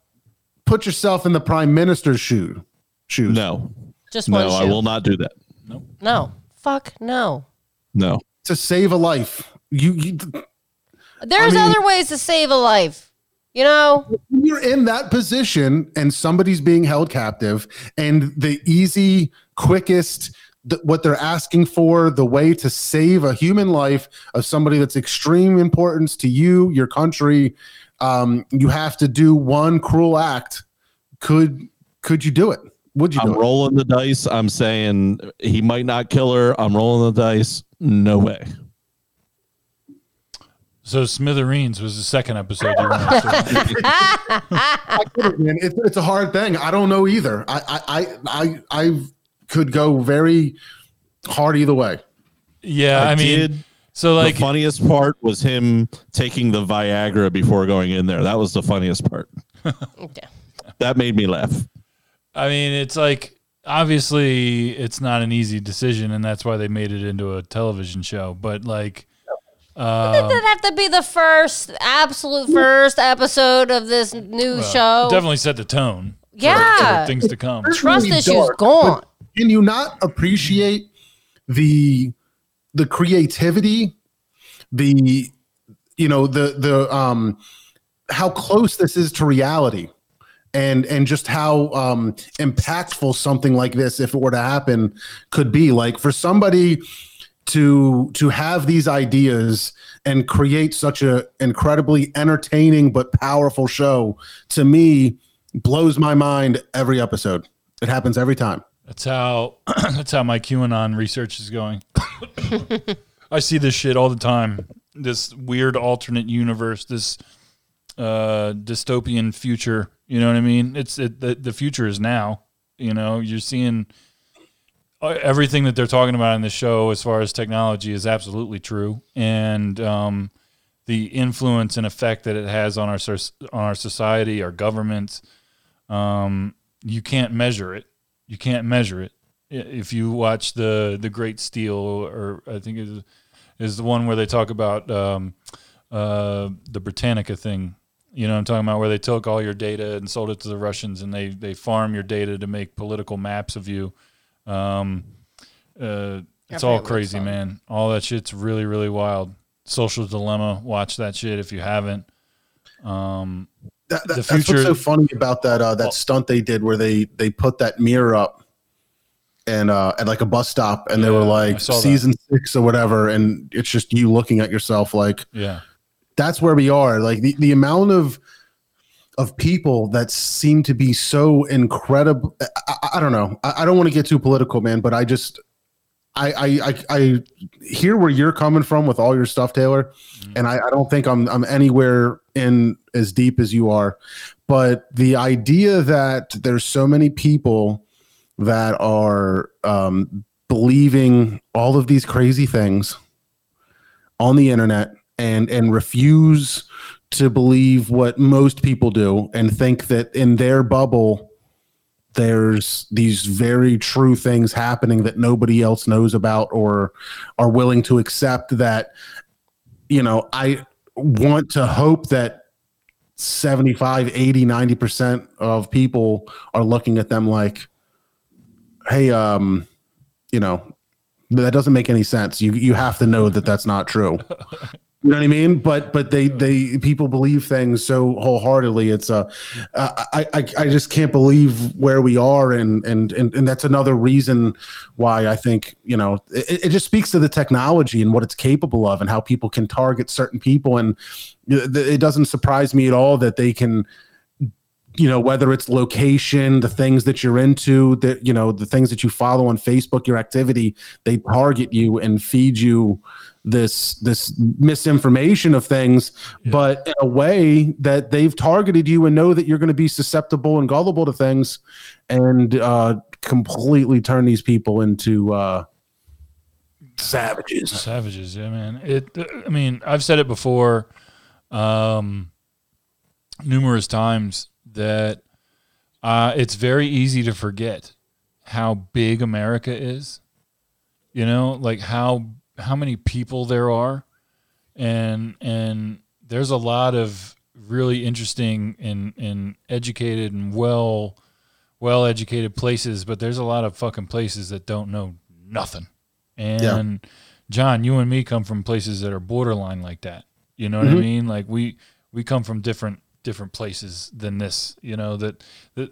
put yourself in the prime minister's shoe. Shoes. No, Just one no, I will not do that. No. No. Fuck no. No. to save a life. You, you There's mean- other ways to save a life. You know? when you're in that position and somebody's being held captive and the easy quickest th- what they're asking for the way to save a human life of somebody that's extreme importance to you your country um, you have to do one cruel act could could you do it would you I'm do it rolling the dice. I'm saying he might not kill her. I'm rolling the dice. No way. So Smithereens was the second episode. You wanted to- Man, it's, it's a hard thing i don't know either i i i i, I could go very hard either way yeah, I, mean, did. so like, the funniest part was him taking the Viagra before going in there. That was the funniest part. Yeah. That made me laugh. I mean, it's like obviously it's not an easy decision, and that's why they made it into a television show. But like, uh, Did that have to be the first, absolute first episode of this new show? definitely set the tone. Yeah. for things to come. Trust really issues dark, gone. Can you not appreciate the the creativity, the you know the the um how close this is to reality, and and just how um impactful something like this, if it were to happen, could be. Like for somebody to to have these ideas and create such a incredibly entertaining but powerful show to me blows my mind every episode it happens every time That's how that's how my QAnon research is going. I see this shit all the time. This weird alternate universe, this uh, dystopian future. You know what I mean? It's it, the the future is now. You know, you're seeing everything that they're talking about in the show as far as technology is absolutely true, and um, the influence and effect that it has on our on our society, our governments. Um, you can't measure it you can't measure it. If you watch the the Great Steel, or I think is is the one where they talk about um, uh, the Britannica thing. You know, I'm talking about where they took all your data and sold it to the Russians, and they they farm your data to make political maps of you. Um, uh, it's all crazy, man. All that shit's really really wild. Social Dilemma. Watch that shit if you haven't. Um, that, that- The that's what's so funny about that uh that stunt they did where they they put that mirror up and uh at like a bus stop and they were like saw that. season six or whatever and it's just you looking at yourself like yeah. that's where we are like the, the amount of of people that seem to be so incredible i, I, don't know I, I don't want to get too political man but i just I, I I I hear where you're coming from with all your stuff, Taylor, and I, I don't think I'm I'm anywhere in as deep as you are. But the idea that there's so many people that are um, believing all of these crazy things on the internet and and refuse to believe what most people do and think that in their bubble there's these very true things happening that nobody else knows about or are willing to accept that you know i want to hope that 75 80 90% of people are looking at them like hey um you know that doesn't make any sense. You you have to know that that's not true you know what I mean? But but they they people believe things so wholeheartedly. It's uh, I I I just can't believe where we are, and and and and that's another reason why I think you know it, it just speaks to the technology and what it's capable of, and how people can target certain people, and it it doesn't surprise me at all that they can you know whether it's location the things that you're into that you know the things that you follow on facebook your activity they target you and feed you this this misinformation of things but in a way that they've targeted you and know that you're going to be susceptible and gullible to things and uh completely turn these people into uh savages Savages, yeah, man. It. I mean, I've said it before, um, numerous times that uh, it's very easy to forget how big America is. You know, like how how many people there are, and and there's a lot of really interesting and and educated and well well educated places, but there's a lot of fucking places that don't know nothing. And John, you and me come from places that are borderline like that. You know what I mm-hmm. mean? Like we we come from different different places than this. You know that that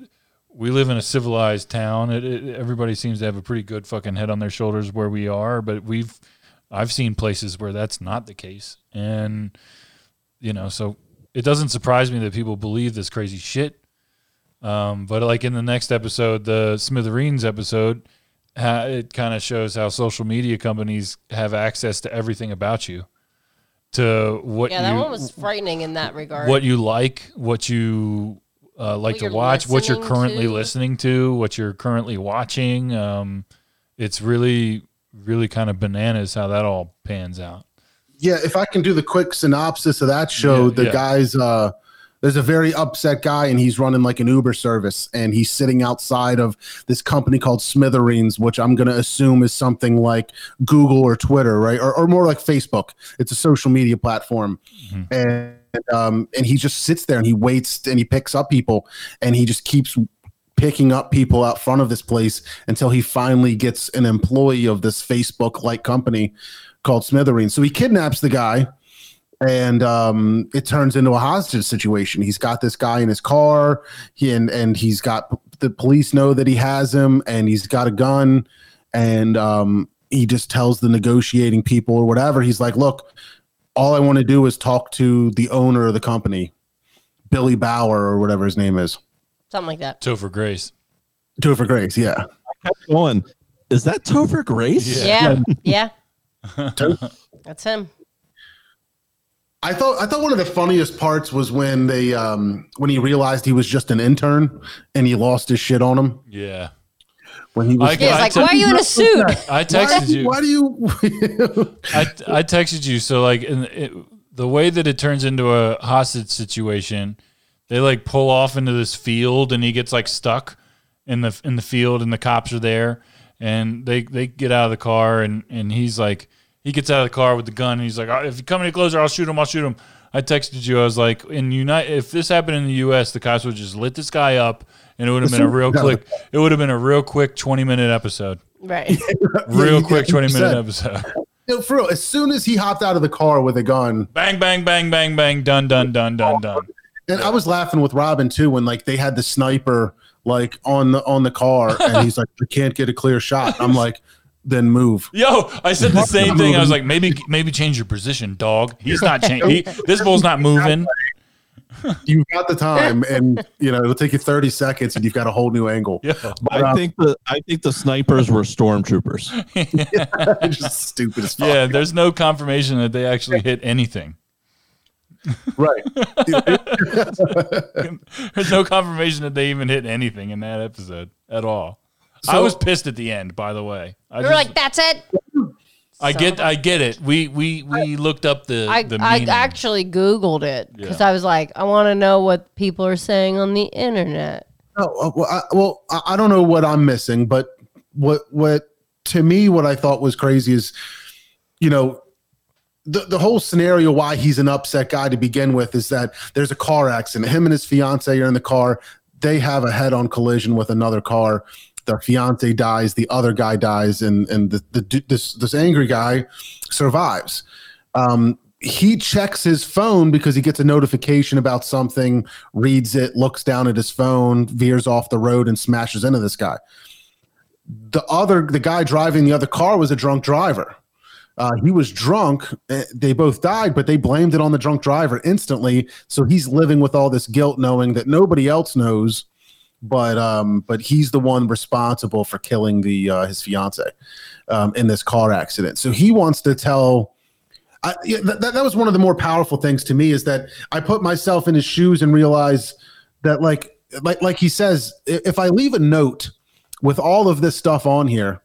we live in a civilized town. It, it, everybody seems to have a pretty good fucking head on their shoulders where we are, but we've I've seen places where that's not the case, and you know, so it doesn't surprise me that people believe this crazy shit. Um, but like in the next episode, the Smithereens episode, it kind of shows how social media companies have access to everything about you, to what Yeah, that you one was frightening in that regard. what you like, what you uh, like What to watch, what you're currently to. listening to, what you're currently watching. Um, it's really, really kind of bananas how that all pans out. Yeah, if I can do the quick synopsis of that show, Yeah, the yeah. guy's uh there's a very upset guy and he's running like an Uber service and he's sitting outside of this company called Smithereens, which I'm gonna assume is something like Google or Twitter, right? Or, or more like Facebook. It's a social media platform. And um and he just sits there and he waits and he picks up people and he just keeps picking up people out front of this place until he finally gets an employee of this Facebook like company called Smithereens. So he kidnaps the guy and um, it turns into a hostage situation. He's got this guy in his car, he, and and he's got the police know that he has him, and he's got a gun, and um, he just tells the negotiating people or whatever. He's like, "Look, all I want to do is talk to the owner of the company, Billy Bauer or whatever his name is, Something like that. Topher Grace. Topher Grace." Yeah, Going, is that Topher Grace? Yeah. Yeah. That's him. I thought I thought one of the funniest parts was when they um, when he realized he was just an intern and he lost his shit on him Yeah. when he was. I- Yeah, I like, te- why are you in a suit? I why, texted you. why do you? I, I texted you. So like in it, the way that it turns into a hostage situation, they like pull off into this field and he gets like stuck in the in the field and the cops are there and they they get out of the car and and he's like he gets out of the car with the gun and he's like "Oh, if you come any closer I'll shoot him I'll shoot him. I texted you I was like in unite if this happened in the U.S. the cops would just lit this guy up and it would have been a real quick it would have been a real quick twenty minute episode. Right. Real quick twenty minute episode. No, for real, as soon as he hopped out of the car with a gun, Bang, bang, bang, bang, bang, done, done, done, done, done. And I was laughing with Robin too when like they had the sniper like on the on the car, and he's like, "I can't get a clear shot." I'm like, "Then move." Yo, I said the same thing. I was like, maybe, maybe change your position, dog. He's not changing. This bull's not moving. You've got the time, and you know it'll take you 30 seconds, and you've got a whole new angle. Yeah. I uh, think the I think the snipers were stormtroopers. It's just stupid as fuck. Yeah, there's no confirmation that they actually hit anything. Right. There's no confirmation that they even hit anything in that episode at all. I was pissed at the end, by the way. I, You're just- like, that's it. I get, I get it. We we we looked up the I, the I actually Googled it because Yeah. I was like, I want to know what people are saying on the internet. Oh, uh, well, I, well, I I don't know what I'm missing, but what what to me what I thought was crazy is, you know, the the whole scenario why he's an upset guy to begin with is that there's a car accident. Him and his fiance are in the car. They have a head-on collision with another car. Their fiance dies. The other guy dies, and and the, the this this angry guy survives. Um, he checks his phone because he gets a notification about something, reads it, looks down at his phone, veers off the road, and smashes into this guy. The other, the guy driving the other car was a drunk driver. Uh, he was drunk. Eh, They both died, but they blamed it on the drunk driver instantly. So he's living with all this guilt, knowing that nobody else knows, but um, but he's the one responsible for killing the uh, his fiance um, in this car accident. So he wants to tell. I, that that was one of the more powerful things to me is that I put myself in his shoes and realize that like like like he says, if I leave a note with all of this stuff on here,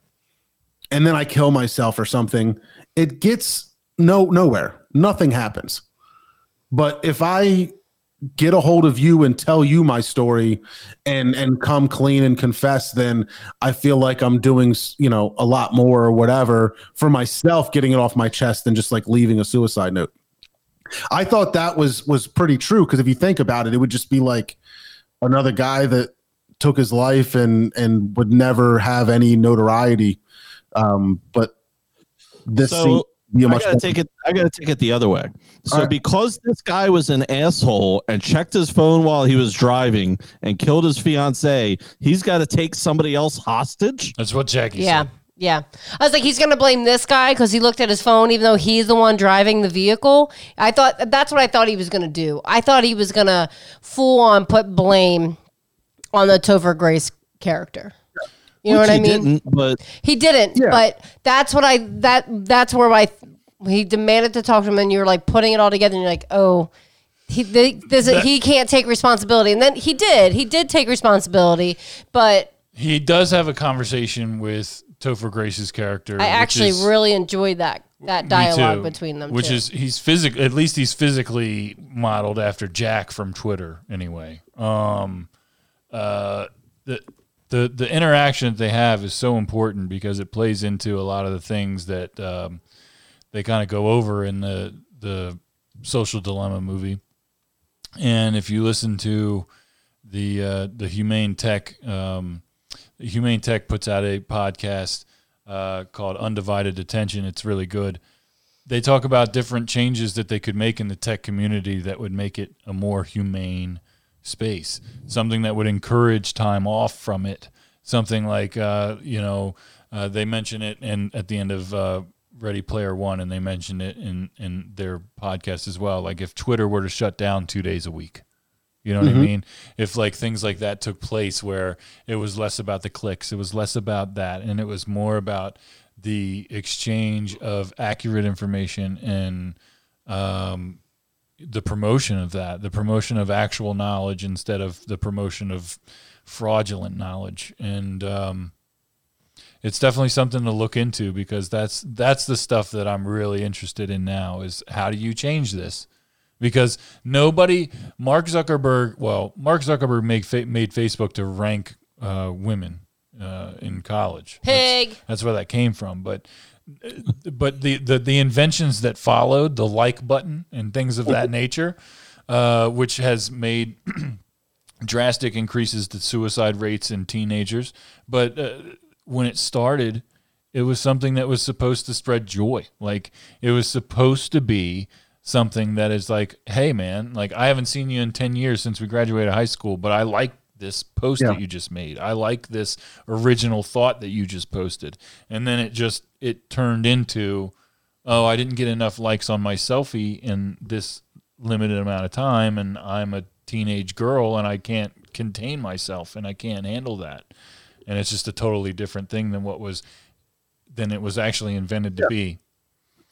and then I kill myself or something, it gets no nowhere. Nothing happens. But if I get a hold of you and tell you my story and and come clean and confess then i feel like i'm doing you know a lot more or whatever for myself getting it off my chest than just like leaving a suicide note i thought that was was pretty true because if you think about it it would just be like another guy that took his life and and would never have any notoriety um but this So, seemed to be a I much gotta take it. I gotta take it the other way. So Alright. because this guy was an asshole and checked his phone while he was driving and killed his fiance, he's got to take somebody else hostage. That's what Jackie Yeah. said. Yeah. I was like, he's going to blame this guy because he looked at his phone, even though he's the one driving the vehicle. I thought that's what I thought he was going to do. I thought he was going to full on put blame on the Topher Grace character. You know Which what I he mean? Didn't, but He didn't, Yeah. but that's what I that that's where I he demanded to talk to him, and you were like putting it all together, and you're like, oh, he th- this, he can't take responsibility, and then he did, he did take responsibility, but He does have a conversation with Topher Grace's character. I actually is- really enjoyed that that dialogue too. between them, which too. is he's physic at least he's physically modeled after Jack from Twitter anyway. Um, uh, the the the interaction that they have is so important because it plays into a lot of the things that um, they kind of go over in the the social dilemma movie. And if you listen to the uh, the Humane Tech, um, Humane Tech puts out a podcast uh, called Undivided Attention. It's really good. They talk about different changes that they could make in the tech community that would make it a more humane space, something that would encourage time off from it. Something like uh, you know uh, they mention it in at the end of uh, Ready Player One, and they mentioned it in in their podcast as well. Like if Twitter were to shut down two days a week, you know what I mean? If like things like that took place where it was less about the clicks, it was less about that, and it was more about the exchange of accurate information and um, the promotion of that, the promotion of actual knowledge instead of the promotion of fraudulent knowledge. And um, it's definitely something to look into because that's that's the stuff that I'm really interested in now is how do you change this? Because nobody, Mark Zuckerberg, well, Mark Zuckerberg made made Facebook to rank uh, women uh, in college. That's- Pig. That's, where that came from. But but the, the the inventions that followed, the like button and things of that nature, uh, which has made drastic increases to suicide rates in teenagers. But uh, when it started, it was something that was supposed to spread joy. Like it was supposed to be something that is like, hey man, like I haven't seen you in 10 years since we graduated high school, but I like this post Yeah. that you just made. I like this original thought that you just posted. And then it just it turned into oh, I didn't get enough likes on my selfie in this limited amount of time and I'm a teenage girl and I can't contain myself and I can't handle that. And it's just a totally different thing than what was than it was actually invented to be.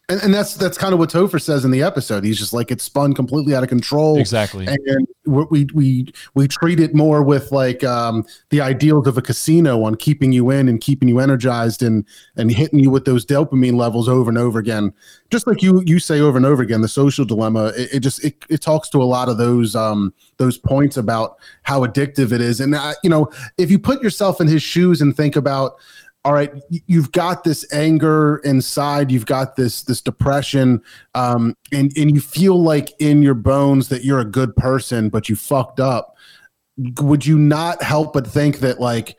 And, and that's that's kind of what Topher says in the episode. He's just like it's spun completely out of control. Exactly. And we we we, treat it more with like um, the ideals of a casino on keeping you in and keeping you energized and and hitting you with those dopamine levels over and over again. Just like you you say over and over again, the social dilemma. It, it just it, it talks to a lot of those um, those points about how addictive it is. And uh, you know, if you put yourself in his shoes and think about all right you've got this anger inside you've got this this depression um and and you feel like in your bones that you're a good person but you fucked up. Would you not help but think that like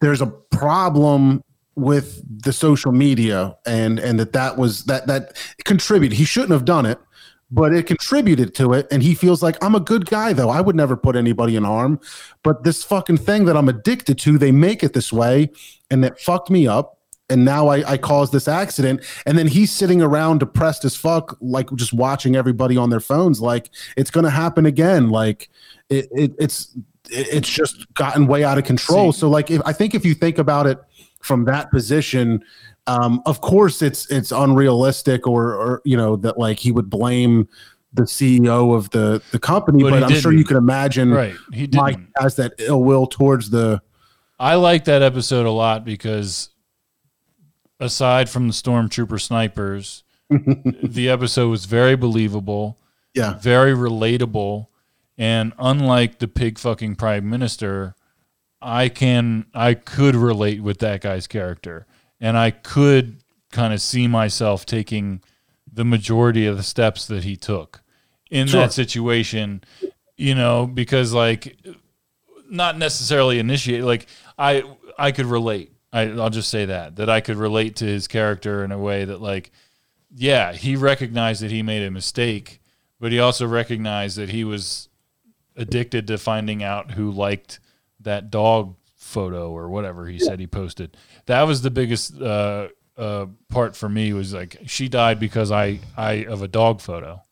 there's a problem with the social media and and that that was that that contributed he shouldn't have done it but it contributed to it and he feels like i'm a good guy though i would never put anybody in harm but this fucking thing that i'm addicted to they make it this way and it fucked me up and now I, I caused this accident. And then he's sitting around depressed as fuck, like just watching everybody on their phones, like it's gonna happen again. Like it, it it's it's just gotten way out of control. so like if I think if you think about it from that position, um, of course it's it's unrealistic or or you know that like he would blame the CEO of the the company, But but, I'm sure didn't. you can imagine Right. He didn't. Mike has that ill will towards the I like that episode a lot because aside from the stormtrooper snipers, the episode was very believable, yeah very relatable, and unlike the pig fucking prime minister, I can I could relate with that guy's character, and I could kind of see myself taking the majority of the steps that he took in Sure. that situation, you know, because like not necessarily initiate like I I could relate. I, I'll just say that that I could relate to his character in a way that like yeah he recognized that he made a mistake, but he also recognized that he was addicted to finding out who liked that dog photo or whatever he said he posted. That was the biggest uh, uh, part for me was like she died because I I of a dog photo.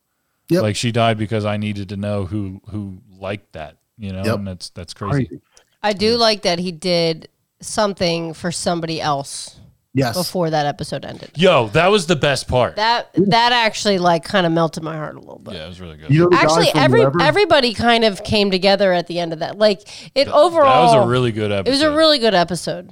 Yep. Like she died because I needed to know who who liked that, you know, Yep. and that's that's crazy. I do like that he did something for somebody else yes before that episode ended. Yo, that was the best part. That that actually like kind of melted my heart a little bit. yeah, it was really good. you know Actually, every wherever? everybody kind of came together at the end of that. Like it overall, that was a really good episode. it was a really good episode.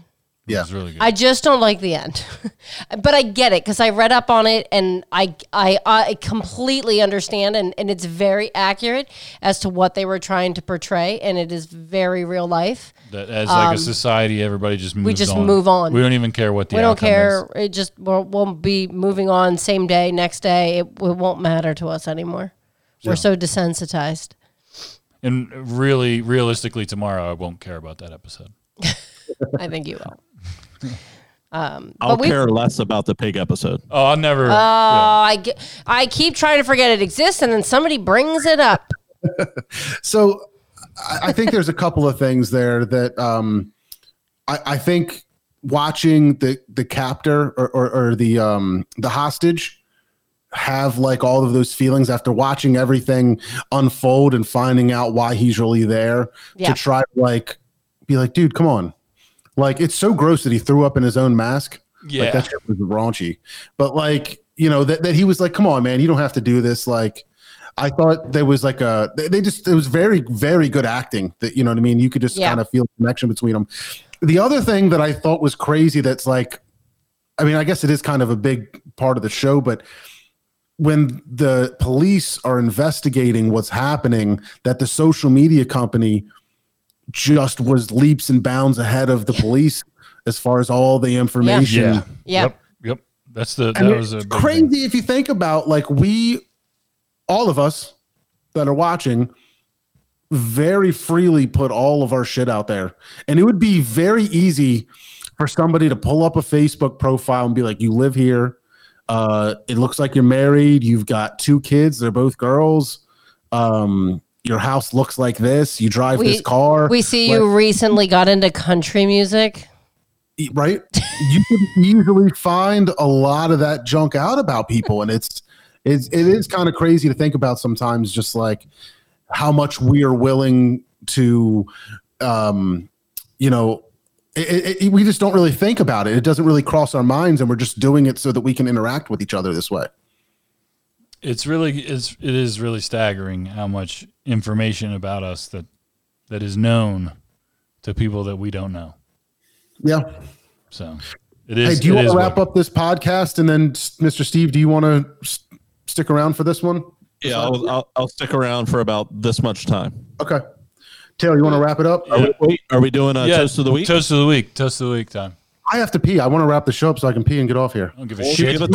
Yeah it was really good. I just don't like the end, but I get it because I read up on it and I I, I completely understand and, and it's very accurate as to what they were trying to portray and it is very real life. that as like a society, everybody just moves um, just on. move on. We don't even care what the we don't outcome care. It just we'll, we'll be moving on same day, next day. It, it won't matter to us anymore. We're so desensitized. And really, realistically, tomorrow I won't care about that episode. I think you will. I'll But care less about the pig episode. Oh, I'll never. Oh, I, I keep trying to forget it exists, and then somebody brings it up. so I, I think there's a couple of things there that um, I, I think watching the the captor or, or, or the um, the hostage have like all of those feelings after watching everything unfold and finding out why he's really there Yeah. to try to like be like, dude, come on. Like it's so gross that he threw up in his own mask. Yeah. Like that shit was raunchy. But like, you know, that, that he was like, come on, man, you don't have to do this. Like, I thought there was like a they, they just it was very, very good acting that you know what I mean? You could just Yeah. kind of feel the connection between them. The other thing that I thought was crazy that's like I mean, I guess it is kind of a big part of the show, but when the police are investigating what's happening, that the social media company just was leaps and bounds ahead of the police as far as all the information. yeah. Yeah. Yep. Yep. That's the that And was a crazy thing. if you think about like we, all of us that are watching, very freely put all of our shit out there, and it would be very easy for somebody to pull up a Facebook profile and be like, "You live here. Uh, it looks like you're married. You've got two kids. They're both girls. Um, your house looks like this. You drive We- this car. We see you recently got into country music. Right? you can easily find a lot of that junk out about people, and it's it's it is kind of crazy to think about sometimes. Just like how much we are willing to, um, you know. It, it, we just don't really think about it. It doesn't really cross our minds, and we're just doing it so that we can interact with each other this way. It's really it's it is really staggering how much information about us that that is known to people that we don't know. Yeah. So it Hey, do you want to wrap what- up this podcast, and then Mr. Steve, do you want to s- stick around for this one? Yeah, I'll, I'll, I'll stick around for about this much time. Okay. Taylor, you want to wrap it up? Are we, are we doing a Yeah, toast of the week? Toast of the week. Toast of the week time. I have to pee. I want to wrap the show up so I can pee and get off here. I don't give a We'll shit. give a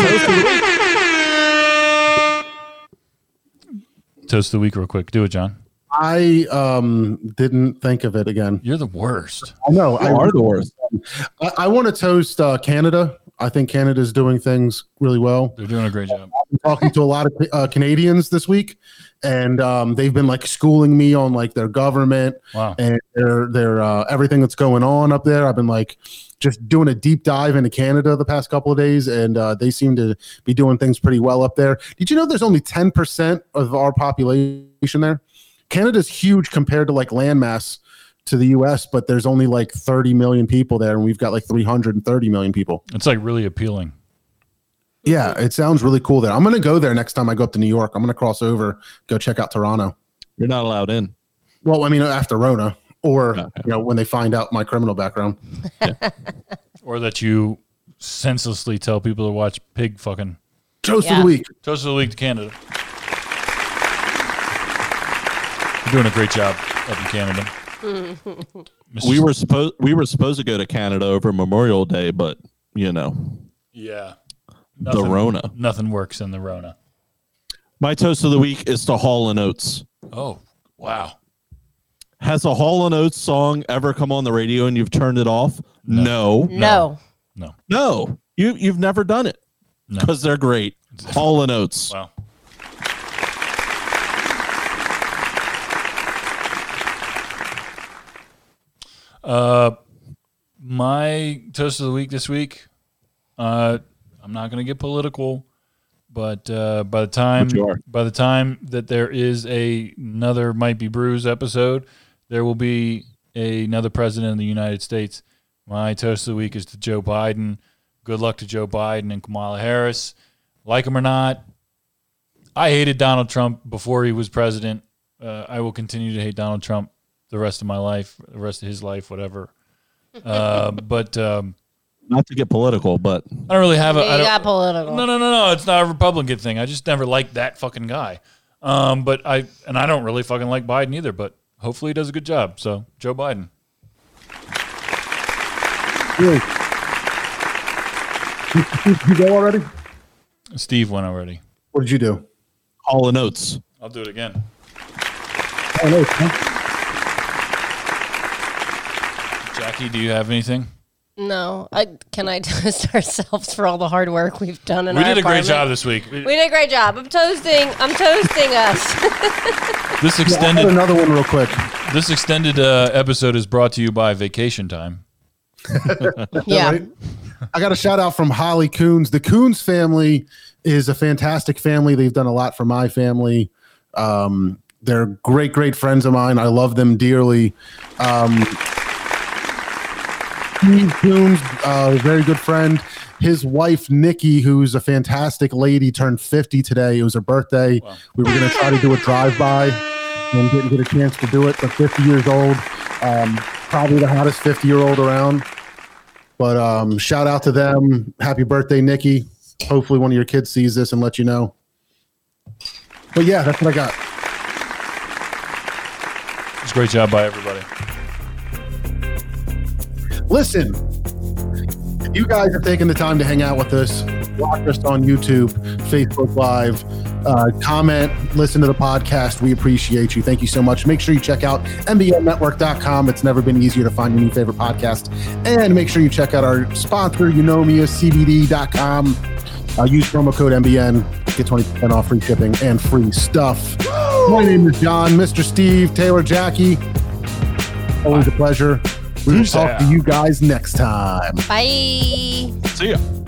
toast of the week. Real quick. Do it, John. I um didn't think of it again. You're the worst. I know. I, are the worst. I, I want to toast uh, Canada. I think Canada's doing things really well. They're doing a great job. I'm talking to a lot of uh, Canadians this week, and um, they've been like schooling me on like their government Wow. and their their uh, everything that's going on up there. I've been like just doing a deep dive into Canada the past couple of days, and uh, they seem to be doing things pretty well up there. Did you know there's only 10% of our population there? Canada's huge compared to like landmass to the US, but there's only like 30 million people there, and we've got like 330 million people. It's like really appealing. Yeah, it sounds really cool there. I'm going to go there next time I go up to New York. I'm going to cross over, go check out Toronto. You're not allowed in. Well, I mean, after Rona, or Okay. you know, when they find out my criminal background. Or that you senselessly tell people to watch pig fucking. Toast of the week. Toast of the week to Canada. You're doing a great job up in Canada. Mr. We were supposed we were supposed to go to Canada over Memorial Day, but you know, yeah. the Rona. Nothing works in the Rona. My toast of the week is to Hall and Oates. Oh, wow. Has a Hall and Oates song ever come on the radio and you've turned it off? No. No. No. No. You you've never done it. No. Because they're great. Hall and Oates. Wow. Uh, my toast of the week this week. Uh, I'm not going to get political, but uh, by the time But you are. by the time that there is a another might be bruised episode, there will be a, another president of the United States. My toast of the week is to Joe Biden. Good luck to Joe Biden and Kamala Harris. Like him or not, I hated Donald Trump before he was president. Uh, I will continue to hate Donald Trump the rest of my life, the rest of his life, whatever. Uh, but um, Not to get political, but I don't really have a. I You don't, got political. no, no, no, no. It's not a Republican thing. I just never liked that fucking guy. Um, but I and I don't really fucking like Biden either. But hopefully he does a good job. So Joe Biden. Really? Did you go already? Steve went already. What did you do? All the notes. I'll do it again. Oh, no, huh? Jackie, do you have anything? No. I can I toast ourselves for all the hard work we've done in We our did a great job this week. We did a great job. I'm toasting. I'm toasting us. This I got extended another one real quick. this extended uh, episode is brought to you by Vacation Time. yeah. right? I got a shout out from Holly Coons. The Coons family is a fantastic family. They've done a lot for my family. Um, they're great, great friends of mine. I love them dearly. Um, Steve Coons, uh, very good friend. His wife Nikki, who's a fantastic lady, turned 50 today. It was her birthday. We were going to try to do a drive-by and didn't get a chance to do it. But 50 years old, um, probably the hottest 50 year old around. But um, shout out to them. Happy birthday, Nikki. Hopefully, one of your kids sees this and let you know. But yeah, that's what I got. It's a great job by everybody. Listen, you guys are taking the time to hang out with us, watch us on YouTube, Facebook Live, uh, comment, listen to the podcast. We appreciate you. Thank you so much. Make sure you check out MBNnetwork.com. It's never been easier to find your new favorite podcast. And make sure you check out our sponsor, Eunomia, CBD.com. Uh, use promo code MBN, get 20% off free shipping and free stuff. My name is John, Mr. Steve, Taylor, Jackie. Always a pleasure. We will talk to you guys next time. Bye. See ya.